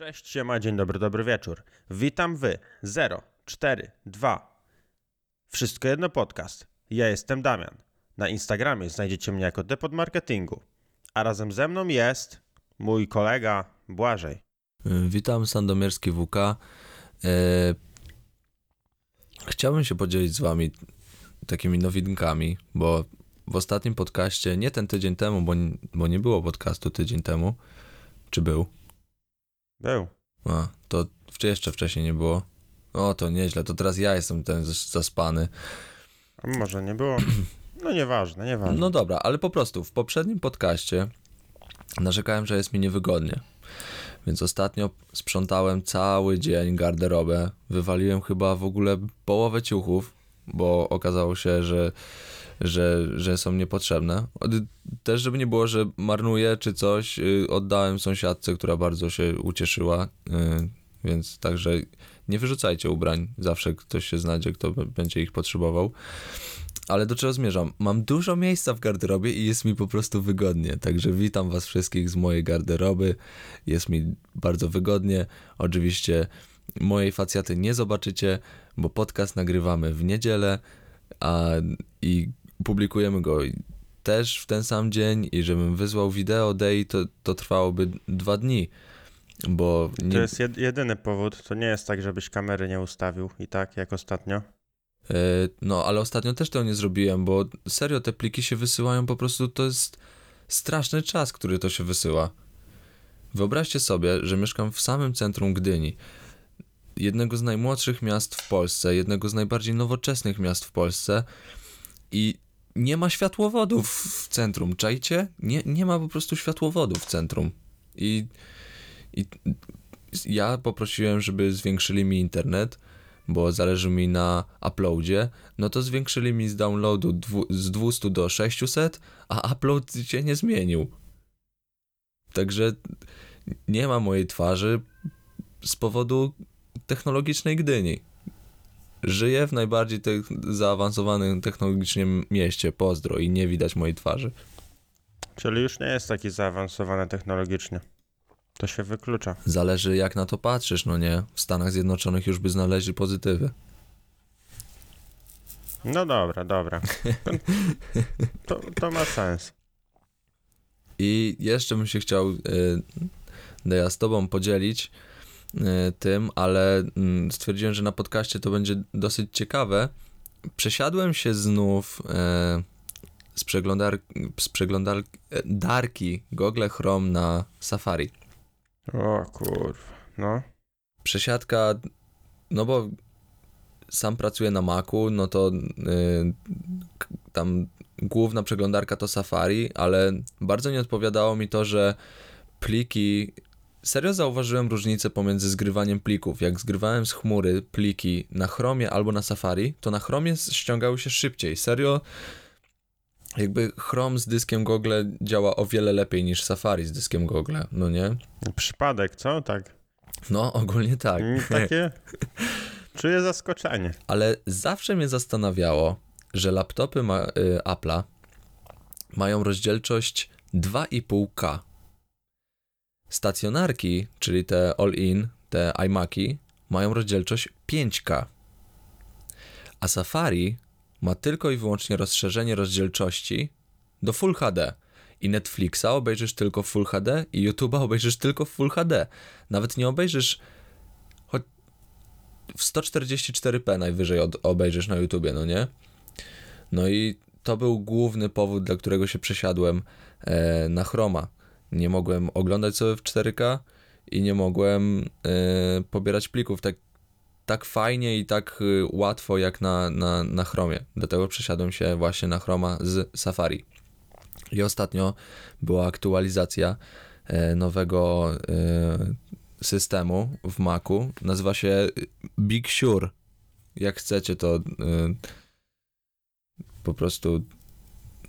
Cześć, siema, dzień dobry, dobry wieczór. Witam wy, 0, 4, 2. Wszystko jedno podcast. Ja jestem Damian. Na Instagramie znajdziecie mnie jako Depot Marketingu. A razem ze mną jest mój kolega Błażej. Witam, Sandomierski WK. E, chciałbym się podzielić z wami takimi nowinkami, bo w ostatnim podcaście, nie ten tydzień temu, bo, bo nie było podcastu tydzień temu, czy był? Był. A, to jeszcze wcześniej nie było. O, to nieźle, to teraz ja jestem ten zas- zaspany. A może nie było? No nieważne, nieważne. No dobra, ale po prostu w poprzednim podcaście narzekałem, że jest mi niewygodnie. Więc ostatnio sprzątałem cały dzień garderobę. Wywaliłem chyba w ogóle połowę ciuchów, bo okazało się, że, że, że są niepotrzebne. Też, żeby nie było, że marnuję czy coś, y, oddałem sąsiadce, która bardzo się ucieszyła. y, Więc także nie wyrzucajcie ubrań. Zawsze ktoś się znajdzie, kto będzie ich potrzebował. Ale do czego zmierzam? Mam dużo miejsca w garderobie i jest mi po prostu wygodnie. Także witam Was wszystkich z mojej garderoby. Jest mi bardzo wygodnie. Oczywiście mojej facjaty nie zobaczycie, bo podcast nagrywamy w niedzielę a, i publikujemy go też w ten sam dzień. I żebym wysłał wideo day, to, to trwałoby dwa dni. Bo To nie, jest jed- jedyny powód. To nie jest tak, żebyś kamery nie ustawił i tak jak ostatnio. E, No, ale ostatnio też tego nie zrobiłem, bo serio te pliki się wysyłają po prostu, to jest straszny czas, który to się wysyła. Wyobraźcie sobie, że mieszkam w samym centrum Gdyni, jednego z najmłodszych miast w Polsce, jednego z najbardziej nowoczesnych miast w Polsce i nie ma światłowodów w centrum, czajcie? Nie, nie ma po prostu światłowodów w centrum. I, I ja poprosiłem, żeby zwiększyli mi internet, bo zależy mi na uploadzie, no to zwiększyli mi z downloadu dwu, z 200 do 600, a upload się nie zmienił. Także nie ma mojej twarzy z powodu technologicznej Gdyni. Żyję w najbardziej te zaawansowanym technologicznie mieście, pozdro, i nie widać mojej twarzy. Czyli już nie jest taki zaawansowany technologicznie. To się wyklucza. Zależy jak na to patrzysz, no nie? W Stanach Zjednoczonych już by znaleźli pozytywy. No dobra, dobra. To, to, ma sens. I jeszcze bym się chciał y, Deja z tobą podzielić tym, ale mm, stwierdziłem, że na podcaście to będzie dosyć ciekawe. Przesiadłem się znów e, z, przeglądar, z przeglądarki Google Chrome na Safari. O kurwa. No. Przesiadka, no bo sam pracuję na Macu, no to y, tam główna przeglądarka to Safari, ale bardzo nie odpowiadało mi to, że pliki. Serio zauważyłem różnicę pomiędzy zgrywaniem plików. Jak zgrywałem z chmury pliki na Chromie albo na Safari, to na Chromie ściągały się szybciej. Serio, jakby Chrome z dyskiem Google działa o wiele lepiej niż Safari z dyskiem Google, no nie? Przypadek, co? Tak. No, ogólnie tak. Mm, Takie. Czuję zaskoczenie. Ale zawsze mnie zastanawiało, że laptopy ma, y, Apple'a mają rozdzielczość 2,5K. Stacjonarki, czyli te all-in, te iMaki, mają rozdzielczość 5K. A Safari ma tylko i wyłącznie rozszerzenie rozdzielczości do Full HD. I Netflixa obejrzysz tylko Full HD i YouTube'a obejrzysz tylko Full HD. Nawet nie obejrzysz choć w 144p najwyżej od, obejrzysz na YouTubie, no nie? No i to był główny powód, dla którego się przesiadłem e, na Chroma. Nie mogłem oglądać sobie w 4K i nie mogłem e, pobierać plików tak, tak fajnie i tak y, łatwo jak na, na, na Chromie. Dlatego przesiadłem się właśnie na Chroma z Safari. I ostatnio była aktualizacja e, nowego e, systemu w Macu. Nazywa się Big Sur. Jak chcecie, to y, po prostu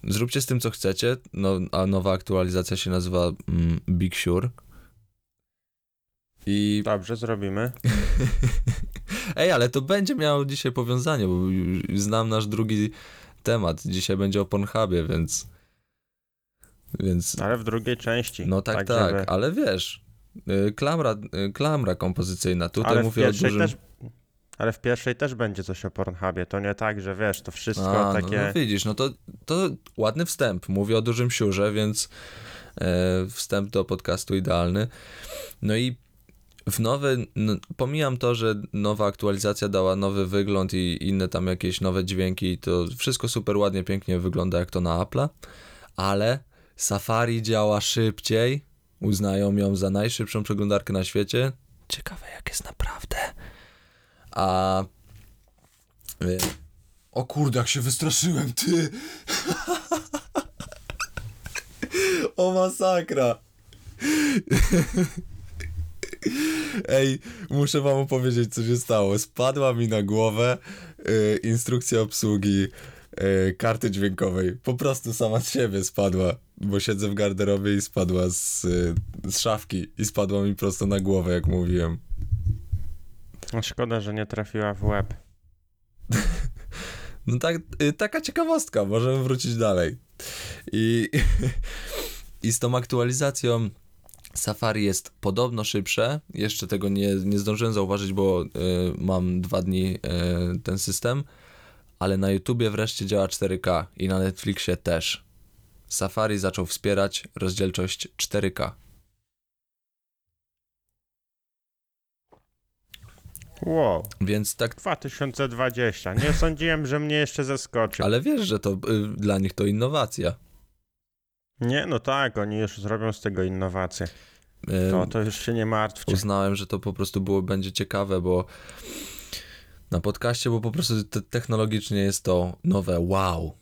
zróbcie z tym, co chcecie. No, a nowa aktualizacja się nazywa mm, Big Sur. I. Dobrze, zrobimy. Ej, ale to będzie miało dzisiaj powiązanie, bo znam nasz drugi temat. Dzisiaj będzie o Pornhubie, więc. Więc. Ale w drugiej części. No tak, tak, żeby- ale wiesz, Y, Klamra, y, klamra kompozycyjna. Tutaj ale mówię o dużym... też... Ale w pierwszej też będzie coś o Pornhubie. To nie tak, że wiesz, to wszystko A, takie... no, no widzisz, no to, to ładny wstęp. Mówię o dużym siurze, więc e, wstęp do podcastu idealny. No i w nowy, no, pomijam to, że nowa aktualizacja dała nowy wygląd i inne tam jakieś nowe dźwięki, to wszystko super ładnie, pięknie wygląda jak to na Apple'a, ale Safari działa szybciej, uznają ją za najszybszą przeglądarkę na świecie. Ciekawe jak jest naprawdę. A... y, O kurde, jak się wystraszyłem, ty! o masakra! Ej, muszę wam opowiedzieć, co się stało. Spadła mi na głowę y, instrukcja obsługi y, karty dźwiękowej. Po prostu sama z siebie spadła, bo siedzę w garderobie i spadła z, y, z szafki i spadła mi prosto na głowę, jak mówiłem. No Szkoda, że nie trafiła w łeb. No tak, y, taka ciekawostka, możemy wrócić dalej. I, I z tą aktualizacją Safari jest podobno szybsze. Jeszcze tego nie, nie zdążyłem zauważyć, bo y, mam dwa dni y, ten system, ale na YouTubie wreszcie działa 4K i na Netflixie też. Safari zaczął wspierać rozdzielczość 4K. Wow, Więc tak, 2020. Nie sądziłem, że mnie jeszcze zaskoczy. ale wiesz, że to y, dla nich to innowacja. Nie, no tak, oni już zrobią z tego innowację. To, to już się nie martwcie. uznałem, że to po prostu było, będzie ciekawe, bo na podcaście, bo po prostu te, technologicznie jest to nowe wow.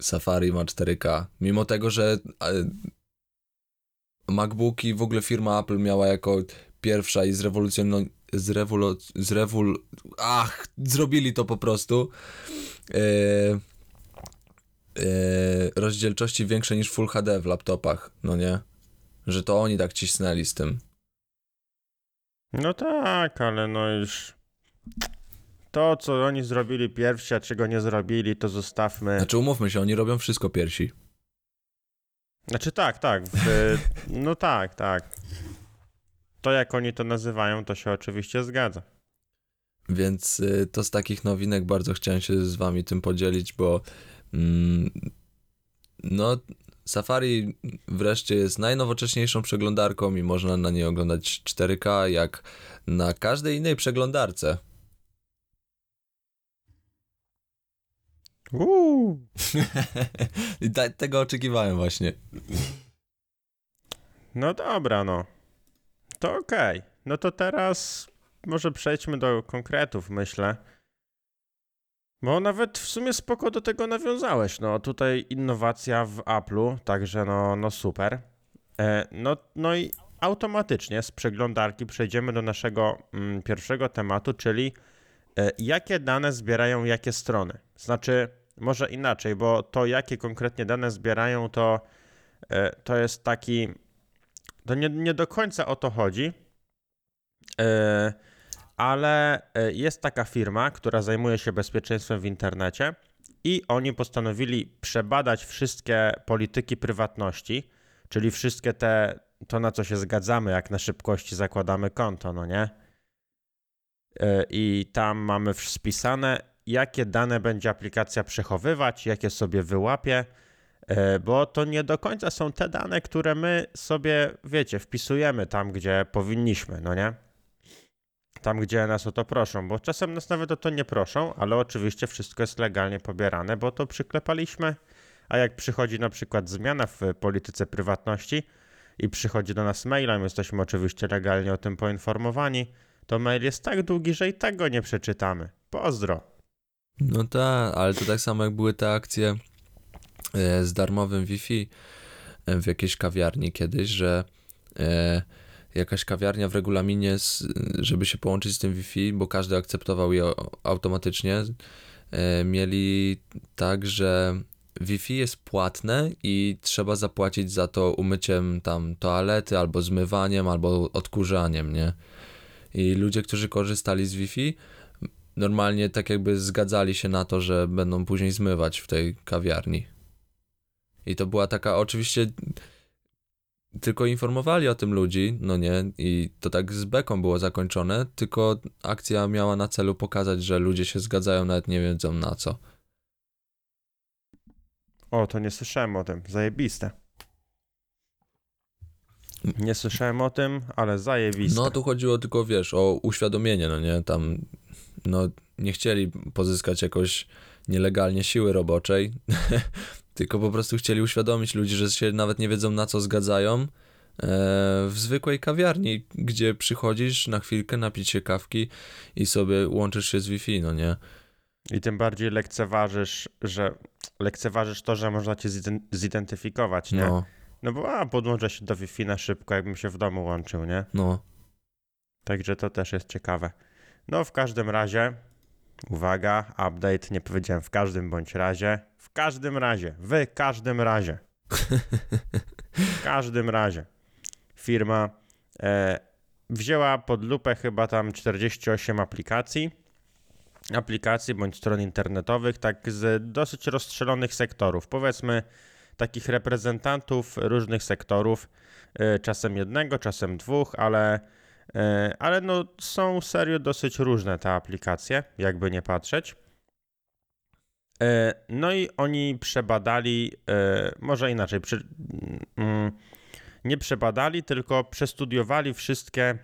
Safari ma 4K. Mimo tego, że MacBooki w ogóle firma Apple miała jako pierwsza i zrewolucjon... Zrewolu... Zrewol... Ach, zrobili to po prostu. E, e, rozdzielczości większe niż Full HD w laptopach, no nie? Że to oni tak cisnęli z tym. No tak, ale no już... To, co oni zrobili pierwsi, a czego nie zrobili, to zostawmy. Znaczy umówmy się, oni robią wszystko pierwsi. Znaczy tak, tak. W, no tak, tak. To jak oni to nazywają, to się oczywiście zgadza. Więc y, to z takich nowinek bardzo chciałem się z wami tym podzielić, bo mm, no Safari wreszcie jest najnowocześniejszą przeglądarką i można na niej oglądać 4K jak na każdej innej przeglądarce. Uuu. I ta, tego oczekiwałem właśnie. No dobra, no. To okej. No to teraz może przejdźmy do konkretów, myślę. Bo nawet w sumie spoko do tego nawiązałeś. No tutaj innowacja w Apple'u, także no, no super. E, no, no i automatycznie z przeglądarki przejdziemy do naszego mm, pierwszego tematu, czyli e, jakie dane zbierają jakie strony. Znaczy, może inaczej, bo to jakie konkretnie dane zbierają, to, e, to jest taki to nie, nie do końca o to chodzi, e, ale e, jest taka firma, która zajmuje się bezpieczeństwem w internecie i oni postanowili przebadać wszystkie polityki prywatności, czyli wszystkie te, to na co się zgadzamy, jak na szybkości zakładamy konto, no nie? E, I tam mamy spisane, jakie dane będzie aplikacja przechowywać, jakie sobie wyłapie, bo to nie do końca są te dane, które my sobie, wiecie, wpisujemy tam, gdzie powinniśmy, no nie? Tam, gdzie nas o to proszą, bo czasem nas nawet o to nie proszą, ale oczywiście wszystko jest legalnie pobierane, bo to przyklepaliśmy. A jak przychodzi na przykład zmiana w polityce prywatności i przychodzi do nas mailem, jesteśmy oczywiście legalnie o tym poinformowani, to mail jest tak długi, że i tego nie przeczytamy. Pozdro. No tak, ale to tak samo jak były te akcje e, z darmowym Wi-Fi e, w jakiejś kawiarni kiedyś, że e, jakaś kawiarnia w regulaminie, żeby się połączyć z tym Wi-Fi, bo każdy akceptował je automatycznie, e, mieli tak, że Wi-Fi jest płatne i trzeba zapłacić za to umyciem tam toalety, albo zmywaniem, albo odkurzaniem, nie? I ludzie, którzy korzystali z Wi-Fi, normalnie tak jakby zgadzali się na to, że będą później zmywać w tej kawiarni. I to była taka, oczywiście tylko informowali o tym ludzi, no nie, i to tak z beką było zakończone, tylko akcja miała na celu pokazać, że ludzie się zgadzają, nawet nie wiedzą na co. O, to nie słyszałem o tym. Zajebiste. Nie słyszałem o tym, ale zajebiste. No tu chodziło tylko, wiesz, o uświadomienie, no nie, tam, no nie chcieli pozyskać jakoś nielegalnie siły roboczej, tylko po prostu chcieli uświadomić ludzi, że się nawet nie wiedzą na co zgadzają e, w zwykłej kawiarni, gdzie przychodzisz na chwilkę napić się kawki i sobie łączysz się z Wi-Fi, no nie? I tym bardziej lekceważysz, że lekceważysz to, że można cię ziden- zidentyfikować, nie? No, No, bo a, podłączę się do Wi-Fi na szybko, jakbym się w domu łączył, nie? no. Także to też jest ciekawe. No w każdym razie, uwaga, update, nie powiedziałem w każdym bądź razie. W każdym razie, w każdym razie. W każdym razie. Firma e, wzięła pod lupę chyba tam 48 aplikacji. Aplikacji bądź stron internetowych, tak z dosyć rozstrzelonych sektorów. Powiedzmy takich reprezentantów różnych sektorów, e, czasem jednego, czasem dwóch, ale E, Ale no, są serio dosyć różne te aplikacje, jakby nie patrzeć. E, No i oni przebadali, e, może inaczej, przy, mm, nie przebadali, tylko przestudiowali wszystkie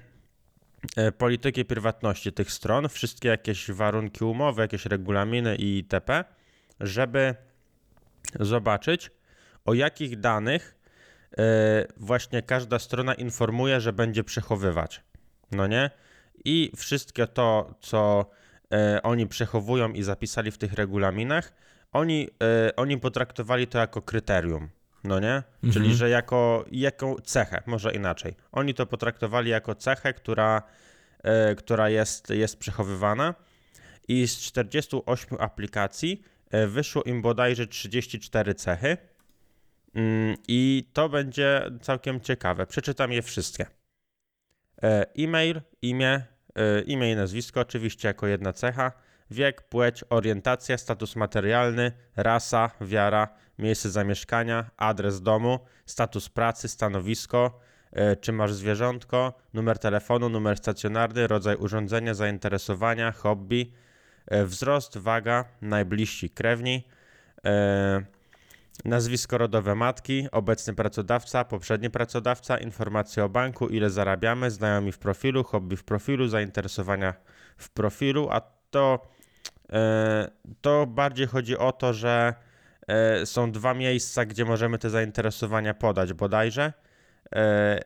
e, polityki prywatności tych stron, wszystkie jakieś warunki umowy, jakieś regulaminy i itp., żeby zobaczyć, o jakich danych właśnie każda strona informuje, że będzie przechowywać no nie? I wszystkie to, co oni przechowują i zapisali w tych regulaminach, oni, e, oni potraktowali to jako kryterium, no nie? Czyli, że jako, jako cechę, może inaczej. Oni to potraktowali jako cechę, która, e, która jest, jest przechowywana i z 48 aplikacji e, wyszło im bodajże 34 cechy Mm, i to będzie całkiem ciekawe. Przeczytam je wszystkie. E, E-mail, imię, e, imię i nazwisko, oczywiście jako jedna cecha, wiek, płeć, orientacja, status materialny, rasa, wiara, miejsce zamieszkania, adres domu, status pracy, stanowisko, e, czy masz zwierzątko, numer telefonu, numer stacjonarny, rodzaj urządzenia, zainteresowania, hobby, e, wzrost, waga, najbliżsi krewni, e, Nazwisko rodowe matki, obecny pracodawca, poprzedni pracodawca, informacje o banku, ile zarabiamy, znajomi w profilu, hobby w profilu, zainteresowania w profilu, a to, e, to bardziej chodzi o to, że e, są dwa miejsca, gdzie możemy te zainteresowania podać bodajże, e,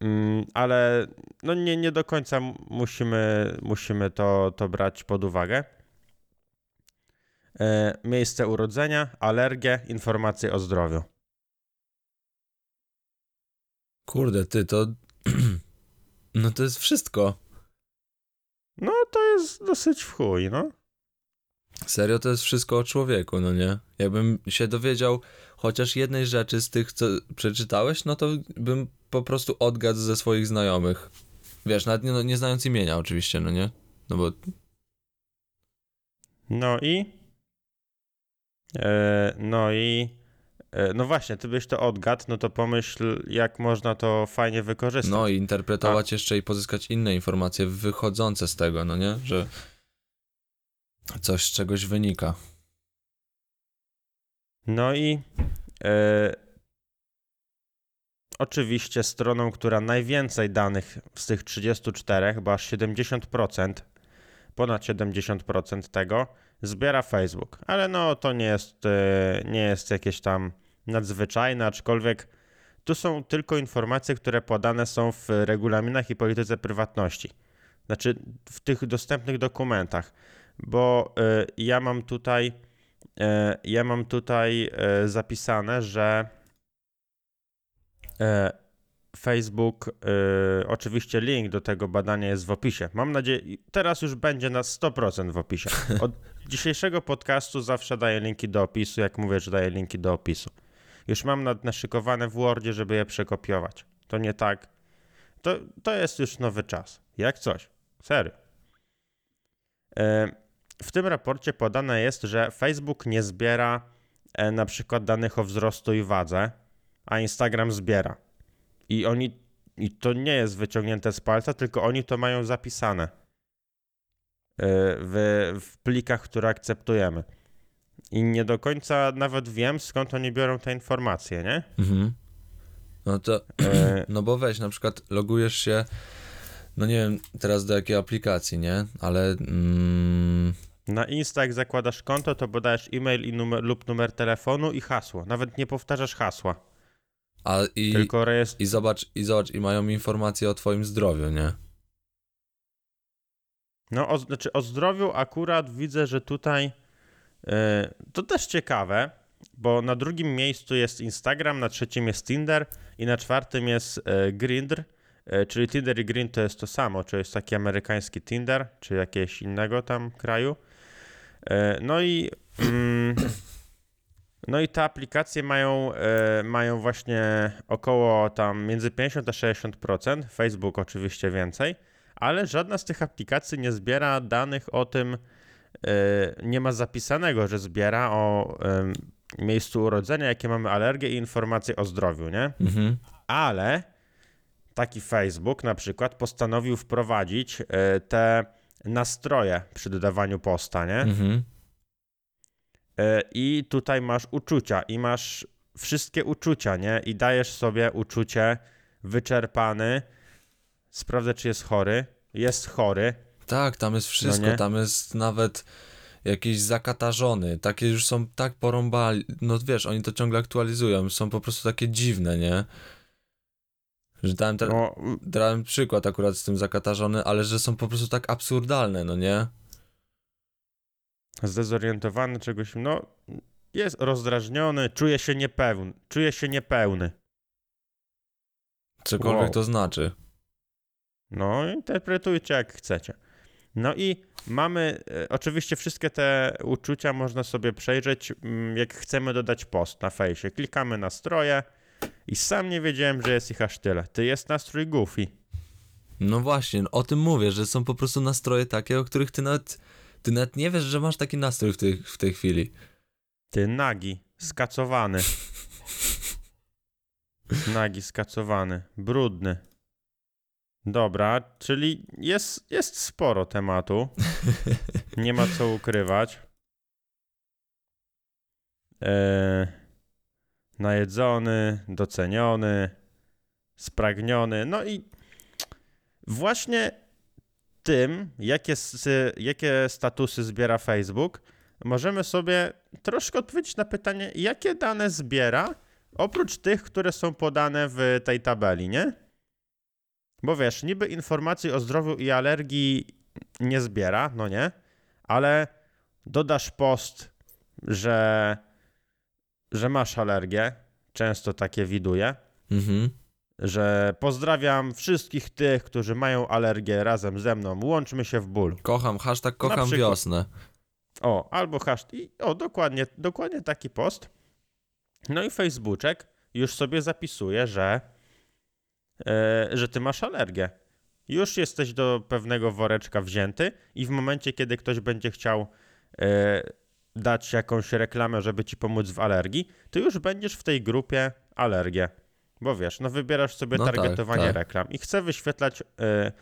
mm, ale no nie, nie do końca musimy, musimy to, to brać pod uwagę. E, miejsce urodzenia, alergie, informacje o zdrowiu. Kurde, ty, to... no to jest wszystko. No to jest dosyć w chuj, no. Serio, to jest wszystko o człowieku, no nie? Jakbym się dowiedział chociaż jednej rzeczy z tych, co przeczytałeś, no to bym po prostu odgadł ze swoich znajomych. Wiesz, nawet nie, no, nie znając imienia oczywiście, no nie? No bo No i. E, no i. E, no właśnie, ty byś to odgadł, no to pomyśl, jak można to fajnie wykorzystać. No i interpretować jeszcze i pozyskać inne informacje wychodzące z tego, no nie? Że coś z czegoś wynika. No i e, oczywiście stroną, która najwięcej danych z tych 34, bo aż 70%, ponad 70% tego zbiera Facebook. Ale no to nie jest, e, nie jest jakieś tam nadzwyczajne, aczkolwiek tu są tylko informacje, które podane są w regulaminach i polityce prywatności. Znaczy w tych dostępnych dokumentach, bo e, ja mam tutaj E, ja mam tutaj zapisane, że Facebook, e, oczywiście link do tego badania jest w opisie. Mam nadzieję, teraz już będzie na 100% w opisie. Od dzisiejszego podcastu zawsze daję linki do opisu, jak mówię, że daję linki do opisu. Już mam nad- naszykowane w Wordzie, żeby je przekopiować. To nie tak. To, to jest już nowy czas. Jak coś. Serio. E, w tym raporcie podane jest, że Facebook nie zbiera e, na przykład danych o wzrostu i wadze, a Instagram zbiera. I oni, i to nie jest wyciągnięte z palca, tylko oni to mają zapisane y, w, w plikach, które akceptujemy. I nie do końca nawet wiem, skąd oni biorą te informacje, nie? Mhm. No to, E, no bo weź, na przykład logujesz się, no nie wiem teraz do jakiej aplikacji, nie? Ale mm, Na Insta, jak zakładasz konto, to podajesz e-mail i numer, lub numer telefonu i hasło. Nawet nie powtarzasz hasła, a i, tylko rejestr. i zobacz, i zobacz, i mają informacje o twoim zdrowiu, nie? No, o, znaczy o zdrowiu akurat widzę, że tutaj e, to też ciekawe, bo na drugim miejscu jest Instagram, na trzecim jest Tinder i na czwartym jest e, Grindr, e, czyli Tinder i Grindr to jest to samo, czy jest taki amerykański Tinder, czy jakiegoś innego tam kraju. No i mm, no i te aplikacje mają, e, mają właśnie około tam między 50 a 60%, Facebook oczywiście więcej, ale żadna z tych aplikacji nie zbiera danych o tym, e, nie ma zapisanego, że zbiera o em, miejscu urodzenia, jakie mamy alergie i informacje o zdrowiu, nie? Mhm. Ale taki Facebook na przykład postanowił wprowadzić te nastroje przy dodawaniu posta, nie? Mhm. E, I tutaj masz uczucia i masz wszystkie uczucia, nie? I dajesz sobie uczucie wyczerpany. Sprawdzę, czy jest chory. Jest chory. Tak, tam jest wszystko, nie? tam jest nawet jakiś zakatarzony, takie już są tak porąbali, no wiesz, oni to ciągle aktualizują, są po prostu takie dziwne, nie? Że dałem, te, No, dałem przykład akurat z tym zakatarzony, ale że są po prostu tak absurdalne, no nie? Zdezorientowany czegoś. No, jest rozdrażniony, czuje się niepełny. Czuje się niepełny. Cokolwiek Wow. to znaczy. No, interpretujcie jak chcecie. No i mamy, e, oczywiście wszystkie te uczucia można sobie przejrzeć, mm, jak chcemy dodać post na fejsie. Klikamy nastroje i sam nie wiedziałem, że jest ich aż tyle. Ty jest nastrój Goofy. No właśnie, o tym mówię, że są po prostu nastroje takie, o których ty nawet, ty nawet nie wiesz, że masz taki nastrój w tej, w tej chwili. Ty nagi, skacowany. Nagi, skacowany, brudny. Dobra, czyli jest, jest sporo tematu. Nie ma co ukrywać. E, najedzony, doceniony, spragniony. No i właśnie tym, jakie, jakie statusy zbiera Facebook, możemy sobie troszkę odpowiedzieć na pytanie, jakie dane zbiera, oprócz tych, które są podane w tej tabeli, nie? Bo wiesz, niby informacji o zdrowiu i alergii nie zbiera, no nie? Ale dodasz post, że, że masz alergię, często takie widuję, Mhm. Że pozdrawiam wszystkich tych, którzy mają alergię razem ze mną, łączmy się w ból. Kocham, hashtag kocham przykład. wiosnę. O, albo hashtag. O, dokładnie, dokładnie taki post. No i Facebooczek już sobie zapisuje, że, e, że ty masz alergię. Już jesteś do pewnego woreczka wzięty i w momencie, kiedy ktoś będzie chciał e, dać jakąś reklamę, żeby ci pomóc w alergii, to już będziesz w tej grupie alergię. Bo wiesz, no wybierasz sobie No tak, targetowanie tak. reklam i chcę wyświetlać e,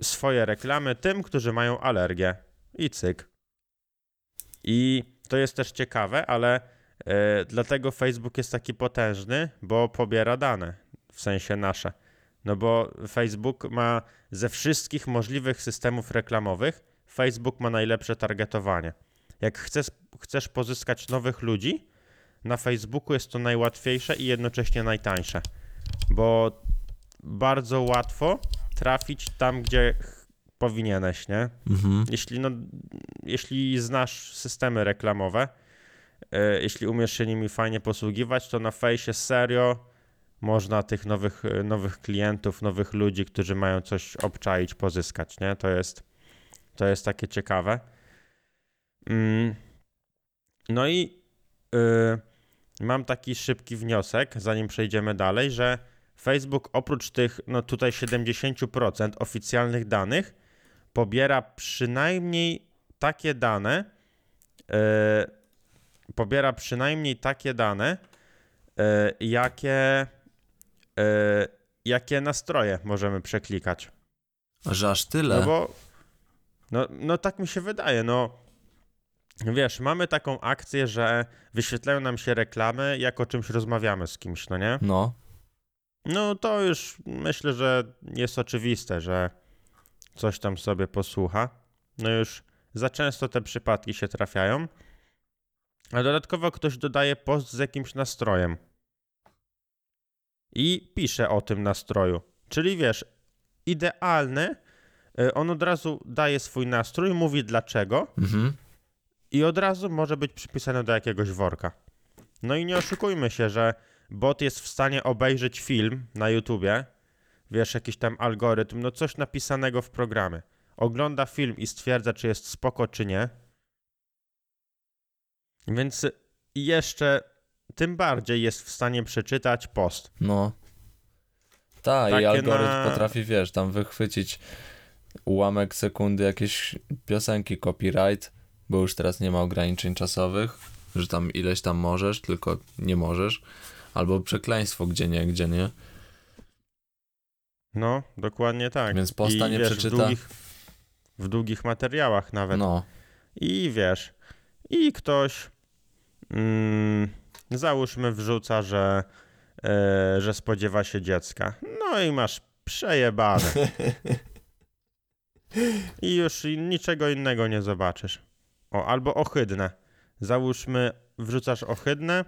swoje reklamy tym, którzy mają alergię. I cyk. I to jest też ciekawe, ale e, dlatego Facebook jest taki potężny, bo pobiera dane, w sensie nasze. No bo Facebook ma ze wszystkich możliwych systemów reklamowych, Facebook ma najlepsze targetowanie. Jak chcesz, chcesz pozyskać nowych ludzi, na Facebooku jest to najłatwiejsze i jednocześnie najtańsze, bo bardzo łatwo trafić tam, gdzie powinieneś, nie? Mhm. Jeśli, no, jeśli znasz systemy reklamowe, e, jeśli umiesz się nimi fajnie posługiwać, to na fejsie serio można tych nowych, e, nowych klientów, nowych ludzi, którzy mają coś obczaić, pozyskać, nie? To jest, to jest takie ciekawe. Mm. No i y, mam taki szybki wniosek, zanim przejdziemy dalej, że Facebook oprócz tych, no tutaj 70% oficjalnych danych, pobiera przynajmniej takie dane, e, pobiera przynajmniej takie dane, e, jakie, e, jakie nastroje możemy przeklikać. Że aż tyle. No bo, no, no tak mi się wydaje, no. Wiesz, mamy taką akcję, że wyświetlają nam się reklamy, jak o czymś rozmawiamy z kimś, no nie? No, No to już myślę, że jest oczywiste, że coś tam sobie posłucha. No już za często te przypadki się trafiają. A dodatkowo ktoś dodaje post z jakimś nastrojem. I pisze o tym nastroju. Czyli wiesz, idealny, y, on od razu daje swój nastrój, mówi dlaczego mhm. I od razu może być przypisany do jakiegoś worka. No i nie oszukujmy się, że bot jest w stanie obejrzeć film na YouTubie, wiesz, jakiś tam algorytm, no coś napisanego w programie. Ogląda film i stwierdza, czy jest spoko, czy nie. Więc jeszcze tym bardziej jest w stanie przeczytać post. No. Tak, i algorytm na- potrafi, wiesz, tam wychwycić ułamek sekundy jakieś piosenki copyright, bo już teraz nie ma ograniczeń czasowych, że tam ileś tam możesz, tylko nie możesz. Albo przekleństwo gdzie nie, gdzie nie. No, dokładnie tak. Więc posta I, nie wiesz, przeczyta. W długich, w długich materiałach nawet. No, I wiesz, i ktoś mm, załóżmy wrzuca, że, e, że spodziewa się dziecka. No i masz przejebane. I już niczego innego nie zobaczysz. O, albo ohydne. Załóżmy, wrzucasz ohydne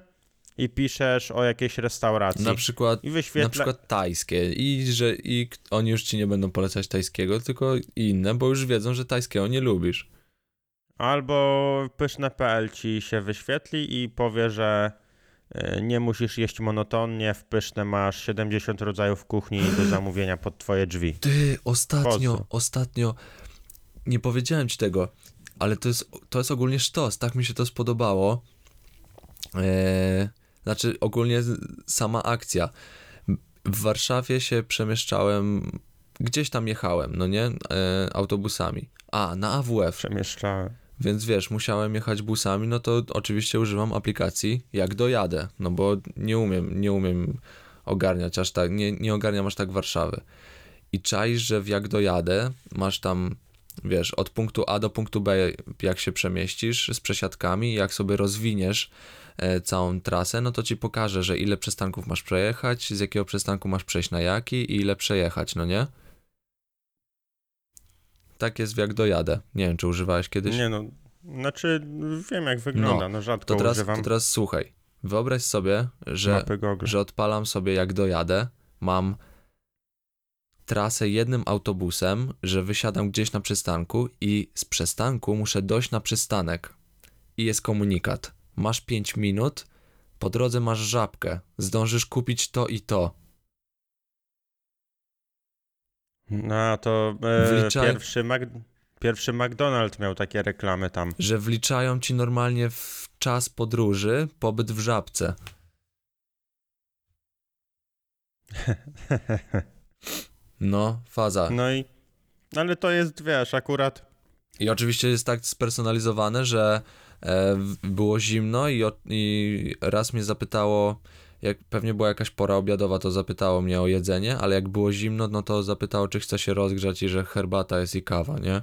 i piszesz o jakiejś restauracji. na przykład I na wyświetla... przykład tajskie i że i oni już ci nie będą polecać tajskiego, tylko inne, bo już wiedzą, że tajskiego nie lubisz. Albo pyszne.pl ci się wyświetli i powie, że e, nie musisz jeść monotonnie, w pyszne masz 70 rodzajów kuchni do zamówienia pod twoje drzwi. Ty, ostatnio, ostatnio, nie powiedziałem ci tego, ale to jest, to jest ogólnie sztos, tak mi się to spodobało. Eee, znaczy, ogólnie sama akcja. W Warszawie się przemieszczałem, gdzieś tam jechałem, no nie, e, autobusami. A, na AWF, Przemieszczałem. więc wiesz, musiałem jechać busami, no to oczywiście używam aplikacji jak dojadę, no bo nie umiem, nie umiem ogarniać aż tak, nie, nie ogarniam aż tak Warszawy. I czaisz, że w jak dojadę, masz tam, wiesz, od punktu A do punktu B, jak się przemieścisz z przesiadkami, jak sobie rozwiniesz e, całą trasę, no to ci pokaże, że ile przystanków masz przejechać, z jakiego przystanku masz przejść na jaki i ile przejechać, no nie? Tak jest jak dojadę. Nie wiem, czy używałeś kiedyś? Nie no, znaczy wiem jak wygląda, no, rzadko To teraz, używam to teraz słuchaj. Wyobraź sobie, że, że odpalam sobie jak dojadę, mam trasę jednym autobusem, że wysiadam gdzieś na przystanku i z przystanku muszę dojść na przystanek. I jest komunikat. Masz 5 minut, po drodze masz żabkę, zdążysz kupić to i to. No to e, Wliczaj- pierwszy, Mac... pierwszy McDonald's miał takie reklamy tam. Że wliczają ci normalnie w czas podróży pobyt w żabce. No, faza. No i, ale to jest, wiesz, akurat I oczywiście jest tak spersonalizowane, że e, było zimno i, o, i raz mnie zapytało, jak pewnie była jakaś pora obiadowa, to zapytało mnie o jedzenie, ale jak było zimno, no to zapytało, czy chce się rozgrzać i że herbata jest i kawa, nie?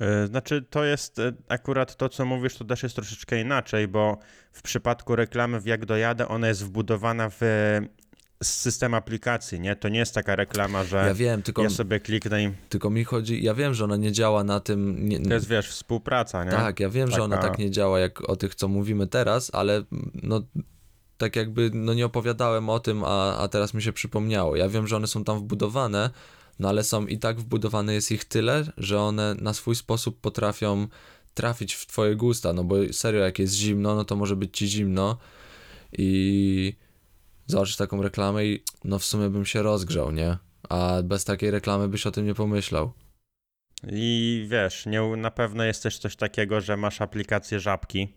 E, Znaczy, to jest e, akurat to, co mówisz, to też jest troszeczkę inaczej, bo w przypadku reklamy w Jak dojadę, ona jest wbudowana w system aplikacji, nie? To nie jest taka reklama, że Ja wiem, tylko, ja sobie kliknę i tylko mi chodzi, ja wiem, że ona nie działa na tym, nie, to jest, wiesz, współpraca, nie? tak, ja wiem, że ona Taka- tak nie działa jak o tych, co mówimy teraz, ale no tak jakby no nie opowiadałem o tym, a, a teraz mi się przypomniało. Ja wiem, że one są tam wbudowane, no ale są i tak wbudowane jest ich tyle, że one na swój sposób potrafią trafić w twoje gusta, no bo serio jak jest zimno, no to może być ci zimno i zobaczysz taką reklamę i no w sumie bym się rozgrzał, nie? A bez takiej reklamy byś o tym nie pomyślał. I wiesz, nie, na pewno jest też coś takiego, że masz aplikację żabki,